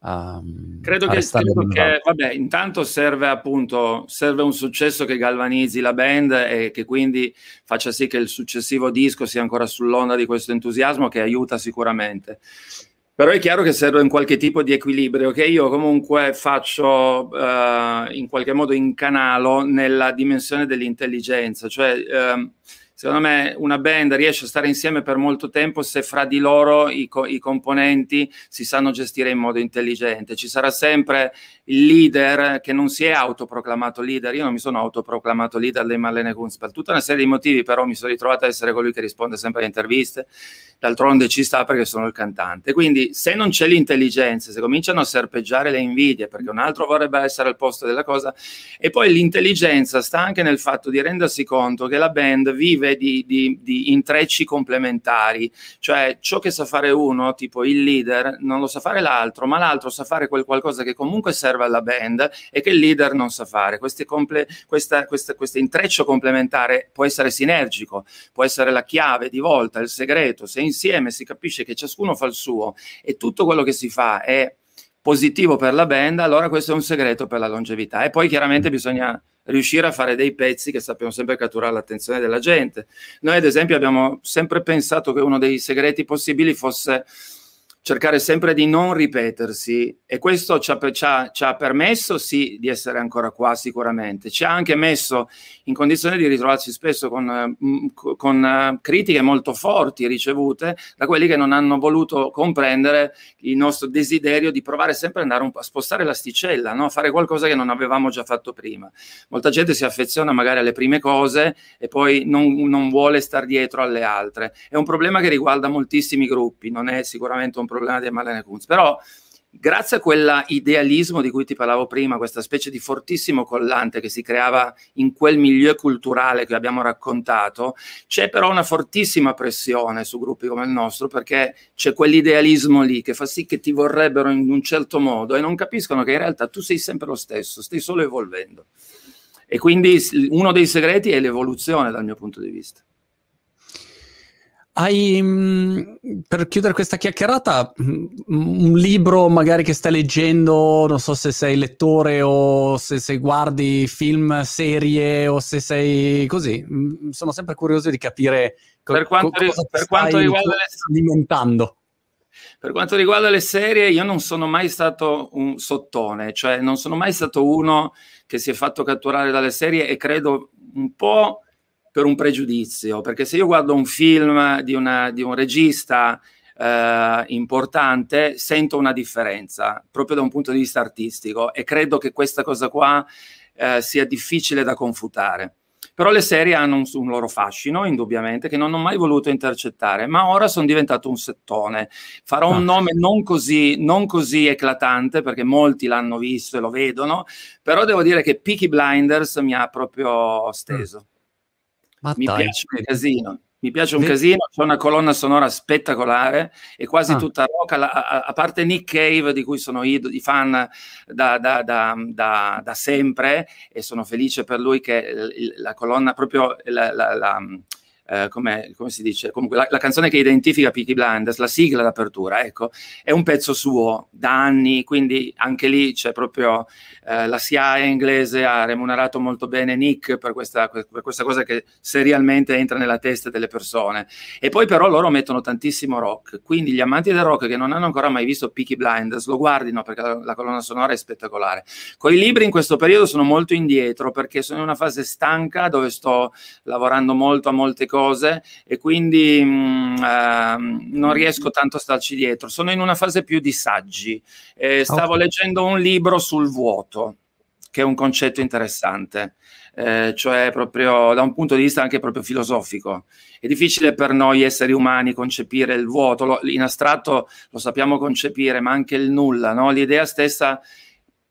a credo a che, credo che vabbè, intanto serve appunto serve un successo che galvanizzi la band e che quindi faccia sì che il successivo disco sia ancora sull'onda di questo entusiasmo che aiuta sicuramente però è chiaro che serve un qualche tipo di equilibrio che io comunque faccio uh, in qualche modo in canalo nella dimensione dell'intelligenza, cioè uh, secondo me una band riesce a stare insieme per molto tempo se fra di loro i, co- i, componenti si sanno gestire in modo intelligente. Ci sarà sempre il leader che non si è autoproclamato leader. Io non mi sono autoproclamato leader dei Marlene Kunz per tutta una serie di motivi, però mi sono ritrovato a essere colui che risponde sempre alle interviste. D'altronde ci sta perché sono il cantante. Quindi se non c'è l'intelligenza, se cominciano a serpeggiare le invidie perché un altro vorrebbe essere al posto della cosa, e poi l'intelligenza sta anche nel fatto di rendersi conto che la band vive di, di, di intrecci complementari, cioè ciò che sa fare uno, tipo il leader, non lo sa fare l'altro, ma l'altro sa fare quel qualcosa che comunque serve alla band e che il leader non sa fare. Comple- questo intreccio complementare può essere sinergico, può essere la chiave di volta, il segreto. Se insieme si capisce che ciascuno fa il suo e tutto quello che si fa è positivo per la band, allora questo è un segreto per la longevità. E poi chiaramente bisogna riuscire a fare dei pezzi che sappiano sempre catturare l'attenzione della gente. Noi ad esempio abbiamo sempre pensato che uno dei segreti possibili fosse cercare sempre di non ripetersi e questo ci ha, ci, ha, ci ha, permesso sì di essere ancora qua sicuramente, ci ha anche messo in condizione di ritrovarci spesso con, mm, con uh, critiche molto forti ricevute da quelli che non hanno voluto comprendere il nostro desiderio di provare sempre ad andare un, a spostare l'asticella, no? fare qualcosa che non avevamo già fatto prima. Molta gente si affeziona magari alle prime cose e poi non, non vuole star dietro alle altre. È un problema che riguarda moltissimi gruppi, non è sicuramente un problema problema di Marlene Kunz, però grazie a quell'idealismo di cui ti parlavo prima, questa specie di fortissimo collante che si creava in quel milieu culturale che abbiamo raccontato, c'è però una fortissima pressione su gruppi come il nostro perché c'è quell'idealismo lì che fa sì che ti vorrebbero in un certo modo e non capiscono che in realtà tu sei sempre lo stesso, stai solo evolvendo. E quindi uno dei segreti è l'evoluzione dal mio punto di vista. Hai, mm, per chiudere questa chiacchierata, mm, un libro magari che stai leggendo, non so se sei lettore o se, se guardi film, serie o se sei così. Mm, sono sempre curioso di capire co- per quanto, co- cosa per quanto riguarda le... alimentando. Per quanto riguarda le serie, io non sono mai stato un sottone, cioè non sono mai stato uno che si è fatto catturare dalle serie e credo un po' per un pregiudizio, perché se io guardo un film di, una, di un regista eh, importante, sento una differenza proprio da un punto di vista artistico e credo che questa cosa qua eh, sia difficile da confutare. Però le serie hanno un, un, loro fascino, indubbiamente, che non ho mai voluto intercettare, ma ora sono diventato un settone. Farò un ah. nome non così, non così eclatante, perché molti l'hanno visto e lo vedono, però devo dire che Peaky Blinders mi ha proprio steso. Ma mi dai. piace un casino. Mi piace un casino, c'è una colonna sonora spettacolare e quasi ah. tutta rock, a, a, a, parte Nick Cave di cui sono i, i fan da, da, da, da, sempre e sono felice per lui che la colonna proprio la, la, la eh, come, si dice, comunque la, la, canzone che identifica Peaky Blinders, la sigla d'apertura, ecco, è un pezzo suo da anni, quindi anche lì c'è proprio eh, la SIAE inglese ha remunerato molto bene Nick per questa, per questa cosa che serialmente entra nella testa delle persone. E poi però loro mettono tantissimo rock, quindi gli amanti del rock che non hanno ancora mai visto Peaky Blinders lo guardino perché la, la colonna sonora è spettacolare. Con i libri in questo periodo sono molto indietro perché sono in una fase stanca dove sto lavorando molto a molte cose cose e quindi mh, mm, eh, non riesco tanto a starci dietro. Sono in una fase più di saggi. Eh, stavo okay. leggendo un libro sul vuoto, che è un concetto interessante. Eh, cioè proprio da un punto di vista anche proprio filosofico. È difficile per noi esseri umani concepire il vuoto, lo, in astratto lo sappiamo concepire, ma anche il nulla, no? l'idea stessa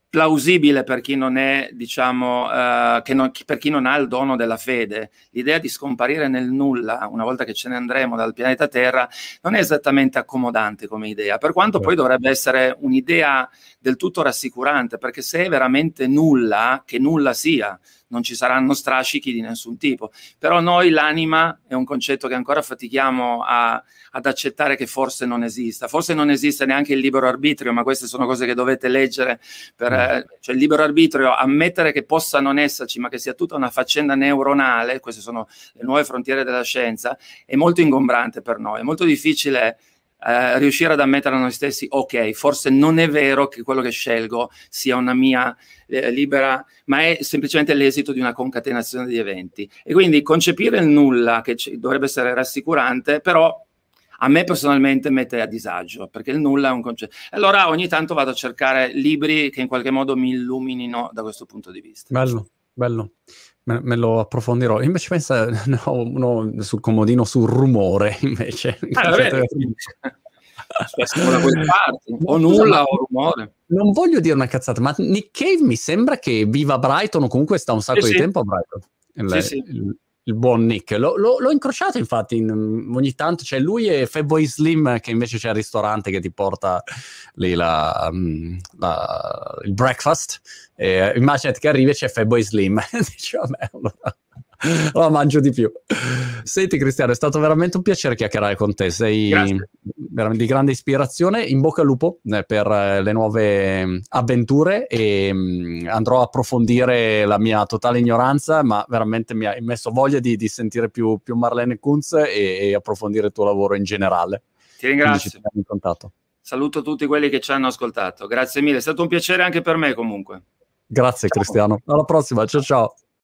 plausibile per chi non è, diciamo, uh, non, per chi non ha il dono della fede. L'idea di scomparire nel nulla, una volta che ce ne andremo dal pianeta Terra, non è esattamente accomodante come idea, per quanto poi dovrebbe essere un'idea del tutto rassicurante, perché se è veramente nulla, che nulla sia, non ci saranno strascichi di nessun tipo. Però noi l'anima è un concetto che ancora fatichiamo a, ad accettare che forse non esista. Forse non esiste neanche il libero arbitrio, ma queste sono cose che dovete leggere. Per, mm. eh, cioè il libero arbitrio, ammettere che possa non esserci, ma che sia tutta una faccenda neuronale, queste sono le nuove frontiere della scienza, è molto ingombrante per noi, è molto difficile eh, riuscire ad ammettere a noi stessi, ok, forse non è vero che quello che scelgo sia una mia eh, libera, ma è semplicemente l'esito di una concatenazione di eventi. E quindi concepire il nulla, che c- dovrebbe essere rassicurante, però a me personalmente mette a disagio, perché il nulla è un concetto. Allora ogni tanto vado a cercare libri che in qualche modo mi illuminino da questo punto di vista. Bello, bello. Me, me lo approfondirò. Invece pensa no, uno sul comodino sul rumore, invece. Ah, o nulla o rumore. Non voglio dire una cazzata, ma Nick Cave mi sembra che viva Brighton o comunque sta un sacco sì, di sì. tempo a Brighton. Il, sì, il, il buon Nick. L'ho, l'ho, l'ho incrociato infatti in, ogni tanto, c'è lui e Fatboy Slim che invece c'è il ristorante che ti porta lì la, mm, la, il breakfast. E, immaginati che arrivi e c'è Fatboy Slim. Dici, vabbè, allora la mangio di più. Senti Cristiano, è stato veramente un piacere chiacchierare con te, sei Grazie. veramente di grande ispirazione, in bocca al lupo eh, per eh, le nuove mm, avventure e mm, andrò a approfondire la mia totale ignoranza, ma veramente mi ha messo voglia di, di sentire più, più, Marlene Kunz e, e, approfondire il tuo lavoro in generale. Ti ringrazio. Saluto tutti quelli che ci hanno ascoltato. Grazie mille, è stato un piacere anche per me comunque. Grazie ciao. Cristiano. Alla prossima, ciao ciao.